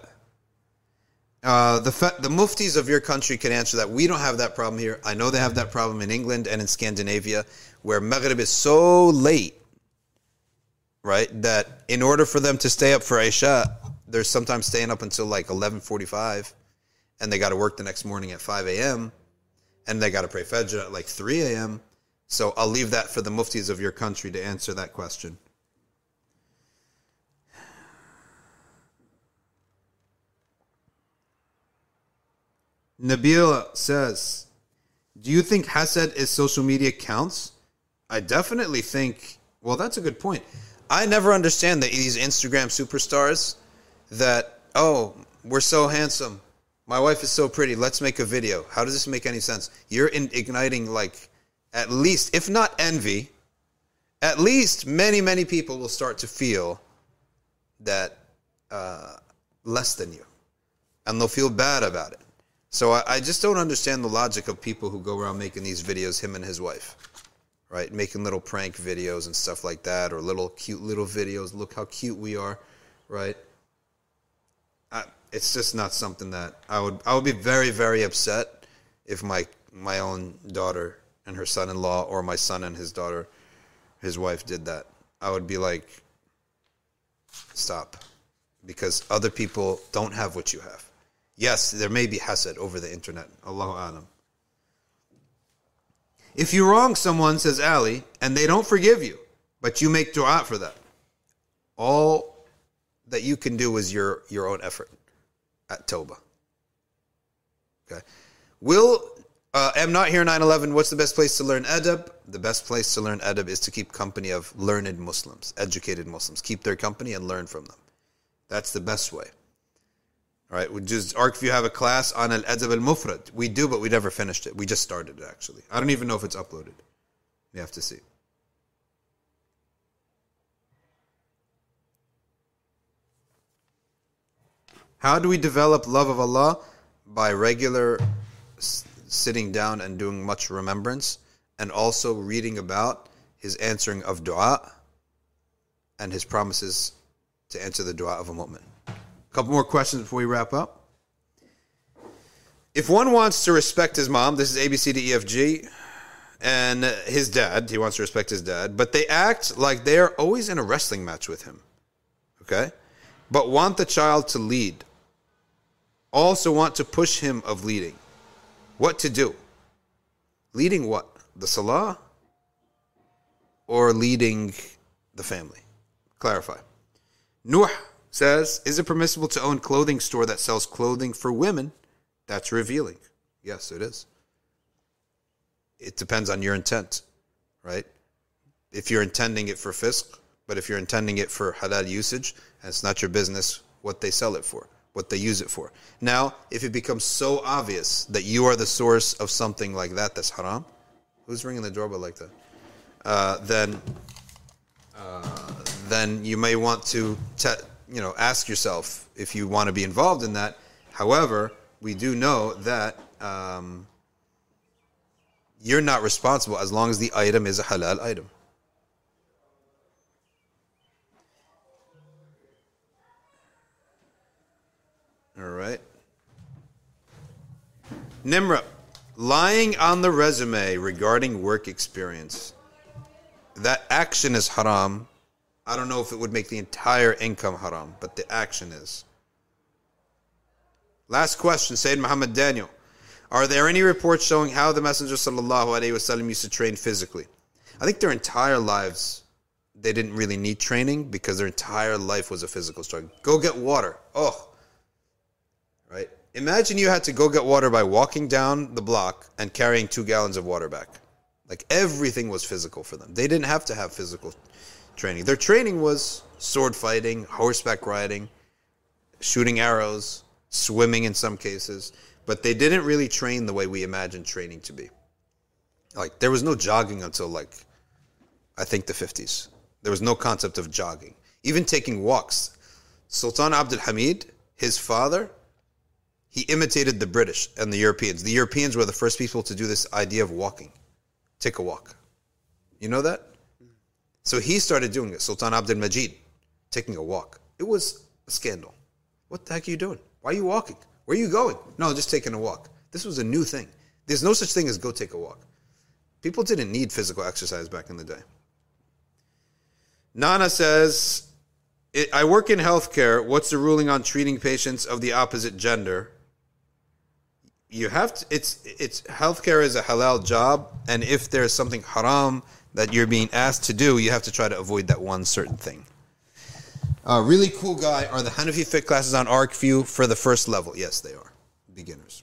Uh, the the muftis of your country can answer that. We don't have that problem here. I know they have that problem in England and in Scandinavia, where Maghrib is so late, right? That in order for them to stay up for Isha, they're sometimes staying up until like eleven forty-five, and they got to work the next morning at five a.m. and they got to pray Fajr at like three a.m. So I'll leave that for the muftis of your country to answer that question. Nabila says, Do you think Hasad is social media counts? I definitely think, well, that's a good point. I never understand that these Instagram superstars that, oh, we're so handsome. My wife is so pretty. Let's make a video. How does this make any sense? You're in, igniting, like, at least, if not envy, at least many, many people will start to feel that uh, less than you. And they'll feel bad about it. So I, I just don't understand the logic of people who go around making these videos, him and his wife, right? Making little prank videos and stuff like that, or little cute little videos. Look how cute we are, right? I, it's just not something that I would. I would be very, very upset if my my own daughter and her son-in-law, or my son and his daughter, his wife, did that. I would be like, stop, because other people don't have what you have. Yes, there may be hasad over the internet. Allahu alam. If you wrong someone, says Ali, and they don't forgive you, but you make dua for that, all that you can do is your, your own effort at Toba. Okay. Will, uh, I'm not here 9 11. What's the best place to learn adab? The best place to learn adab is to keep company of learned Muslims, educated Muslims. Keep their company and learn from them. That's the best way. Right, we just ArcView have a class on Al Adab al Mufrad. We do, but we never finished it. We just started it actually. I don't even know if it's uploaded. You have to see. How do we develop love of Allah? By regular sitting down and doing much remembrance, and also reading about His answering of dua and His promises to answer the dua of a mu'min. Couple more questions before we wrap up. If one wants to respect his mom, this is ABC to EFG, and his dad, he wants to respect his dad, but they act like they are always in a wrestling match with him, okay? But want the child to lead, also want to push him of leading. What to do? Leading what? The salah or leading the family? Clarify. Nuh says, Is it permissible to own clothing store that sells clothing for women? That's revealing. Yes, it is. It depends on your intent, right? If you're intending it for fisq, but if you're intending it for halal usage, and it's not your business what they sell it for, what they use it for. Now, if it becomes so obvious that you are the source of something like that that's haram, who's ringing the doorbell like that? Uh, then then you may want to, te- you know, ask yourself if you want to be involved in that. However, we do know that um, you're not responsible as long as the item is a halal item. All right. Nimra, lying on the resume regarding work experience. That action is haram. I don't know if it would make the entire income haram, but the action is. Last question, Sayyid Muhammad Daniel. Are there any reports showing how the Messenger wasallam used to train physically? I think their entire lives they didn't really need training because their entire life was a physical struggle. Go get water. Oh. Right? Imagine you had to go get water by walking down the block and carrying 2 gallons of water back. Like everything was physical for them. They didn't have to have physical training. Their training was sword fighting, horseback riding, shooting arrows, swimming in some cases, but they didn't really train the way we imagine training to be. Like there was no jogging until like I think the 50s. There was no concept of jogging. Even taking walks. Sultan Abdul Hamid, his father, he imitated the British and the Europeans. The Europeans were the first people to do this idea of walking. Take a walk. You know that? So he started doing it. Sultan Abdul Majid, taking a walk. It was a scandal. What the heck are you doing? Why are you walking? Where are you going? No, just taking a walk. This was a new thing. There's no such thing as go take a walk. People didn't need physical exercise back in the day. Nana says, I work in healthcare. What's the ruling on treating patients of the opposite gender? You have to, it's, it's, healthcare is a halal job. And if there's something haram that you're being asked to do, you have to try to avoid that one certain thing. Uh, really cool guy are the Hanafi Fiqh classes on ArcView for the first level. Yes, they are. Beginners.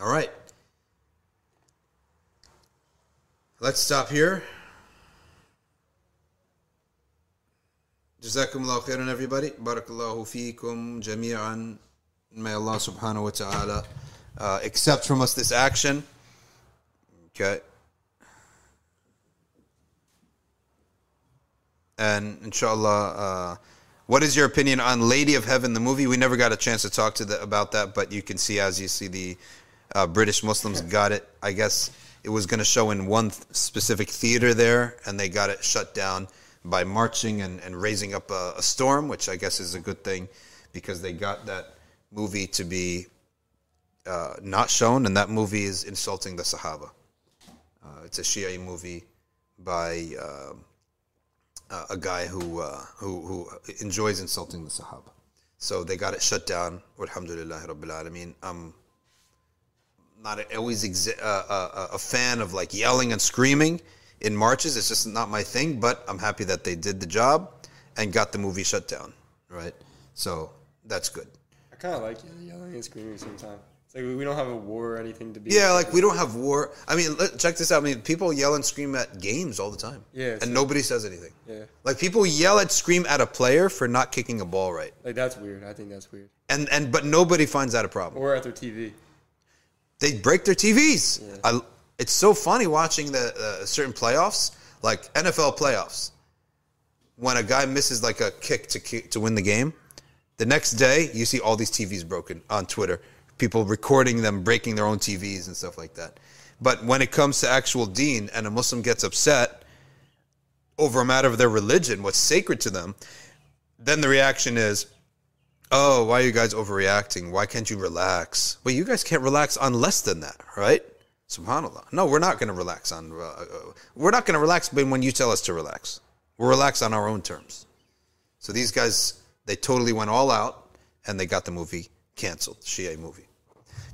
All right. Let's stop here. Jazakumullah khairan everybody. Barakallahu feekum jami'an. May Allah subhanahu wa ta'ala uh, accept from us this action okay and inshallah uh, what is your opinion on lady of heaven the movie? We never got a chance to talk to the, about that but you can see as you see the uh, british muslims got it. I guess it was going to show in one th- specific theater there and they got it shut down by marching and, and raising up a, a storm which i guess is a good thing because they got that movie to be uh, not shown and that movie is insulting the sahaba uh, it's a shia movie by um uh, a guy who, uh, who who enjoys insulting the Sahaba. So they got it shut down. Alhamdulillah Rabbil Alameen. I'm not always exi- uh, uh, a fan of like yelling and screaming in marches. It's just not my thing. But I'm happy that they did the job and got the movie shut down. Right. So that's good. I kind of like yelling and screaming sometimes. Like we don't have a war or anything to be. Yeah, like we don't have war. I mean, let, check this out. I mean, people yell and scream at games all the time. Yeah, and like- nobody says anything. Yeah, Like people yell and scream at a player for not kicking a ball right. like that's weird. I think that's weird. and and but nobody finds that a problem. Or at their TV. They break their TVs. Yeah. I, it's so funny watching the uh, certain playoffs, like NFL playoffs, when a guy misses like a kick to kick, to win the game. The next day, you see all these TVs broken on Twitter. People recording them breaking their own TVs and stuff like that. But when it comes to actual deen and a Muslim gets upset over a matter of their religion, what's sacred to them, then the reaction is, oh, why are you guys overreacting? Why can't you relax? Well, you guys can't relax on less than that, right? Subhanallah. No, we're not going to relax on. Uh, uh, we're not going to relax when when you tell us to relax. We'll relax on our own terms. So these guys, they totally went all out, and they got the movie canceled, Shia movie.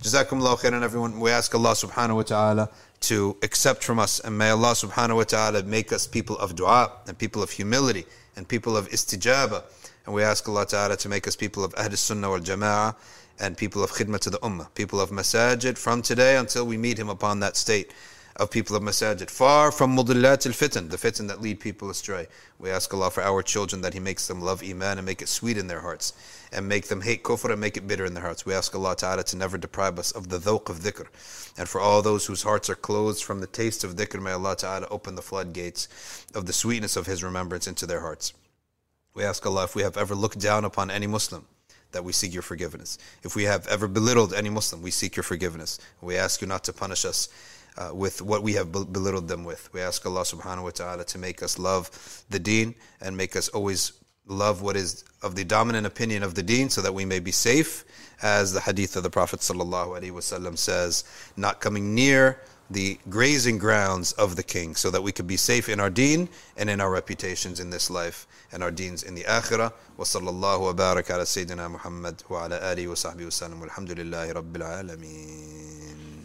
Jazakumullah khairan, everyone. We ask Allah subhanahu wa ta'ala to accept from us, and may Allah subhanahu wa ta'ala make us people of dua, and people of humility, and people of istijaba. And we ask Allah ta'ala to make us people of Ahl Sunnah wal Jama'ah, and people of khidmah to the Ummah, people of masajid from today until we meet Him upon that state of people of masajid, far from mudillat al fitan, the fitan that lead people astray. We ask Allah for our children that He makes them love Iman and make it sweet in their hearts, and make them hate kufr and make it bitter in their hearts. We ask Allah Ta'ala to never deprive us of the dhawq of dhikr. And for all those whose hearts are closed from the taste of dhikr, may Allah Ta'ala open the floodgates of the sweetness of His remembrance into their hearts. We ask Allah if we have ever looked down upon any Muslim, that we seek your forgiveness. If we have ever belittled any Muslim, we seek your forgiveness. We ask you not to punish us uh, with what we have belittled them with. We ask Allah subhanahu wa ta'ala to make us love the deen and make us always love what is of the dominant opinion of the deen so that we may be safe. As the hadith of the Prophet sallallahu alaihi wasallam says, not coming near the grazing grounds of the king so that we could be safe in our deen and in our reputations in this life and our deens in the akhirah. Wa sallallahu wa ala Sayyidina Muhammad wa ala alihi wa sahbihi wa sallam. Walhamdulillahi rabbil alameen.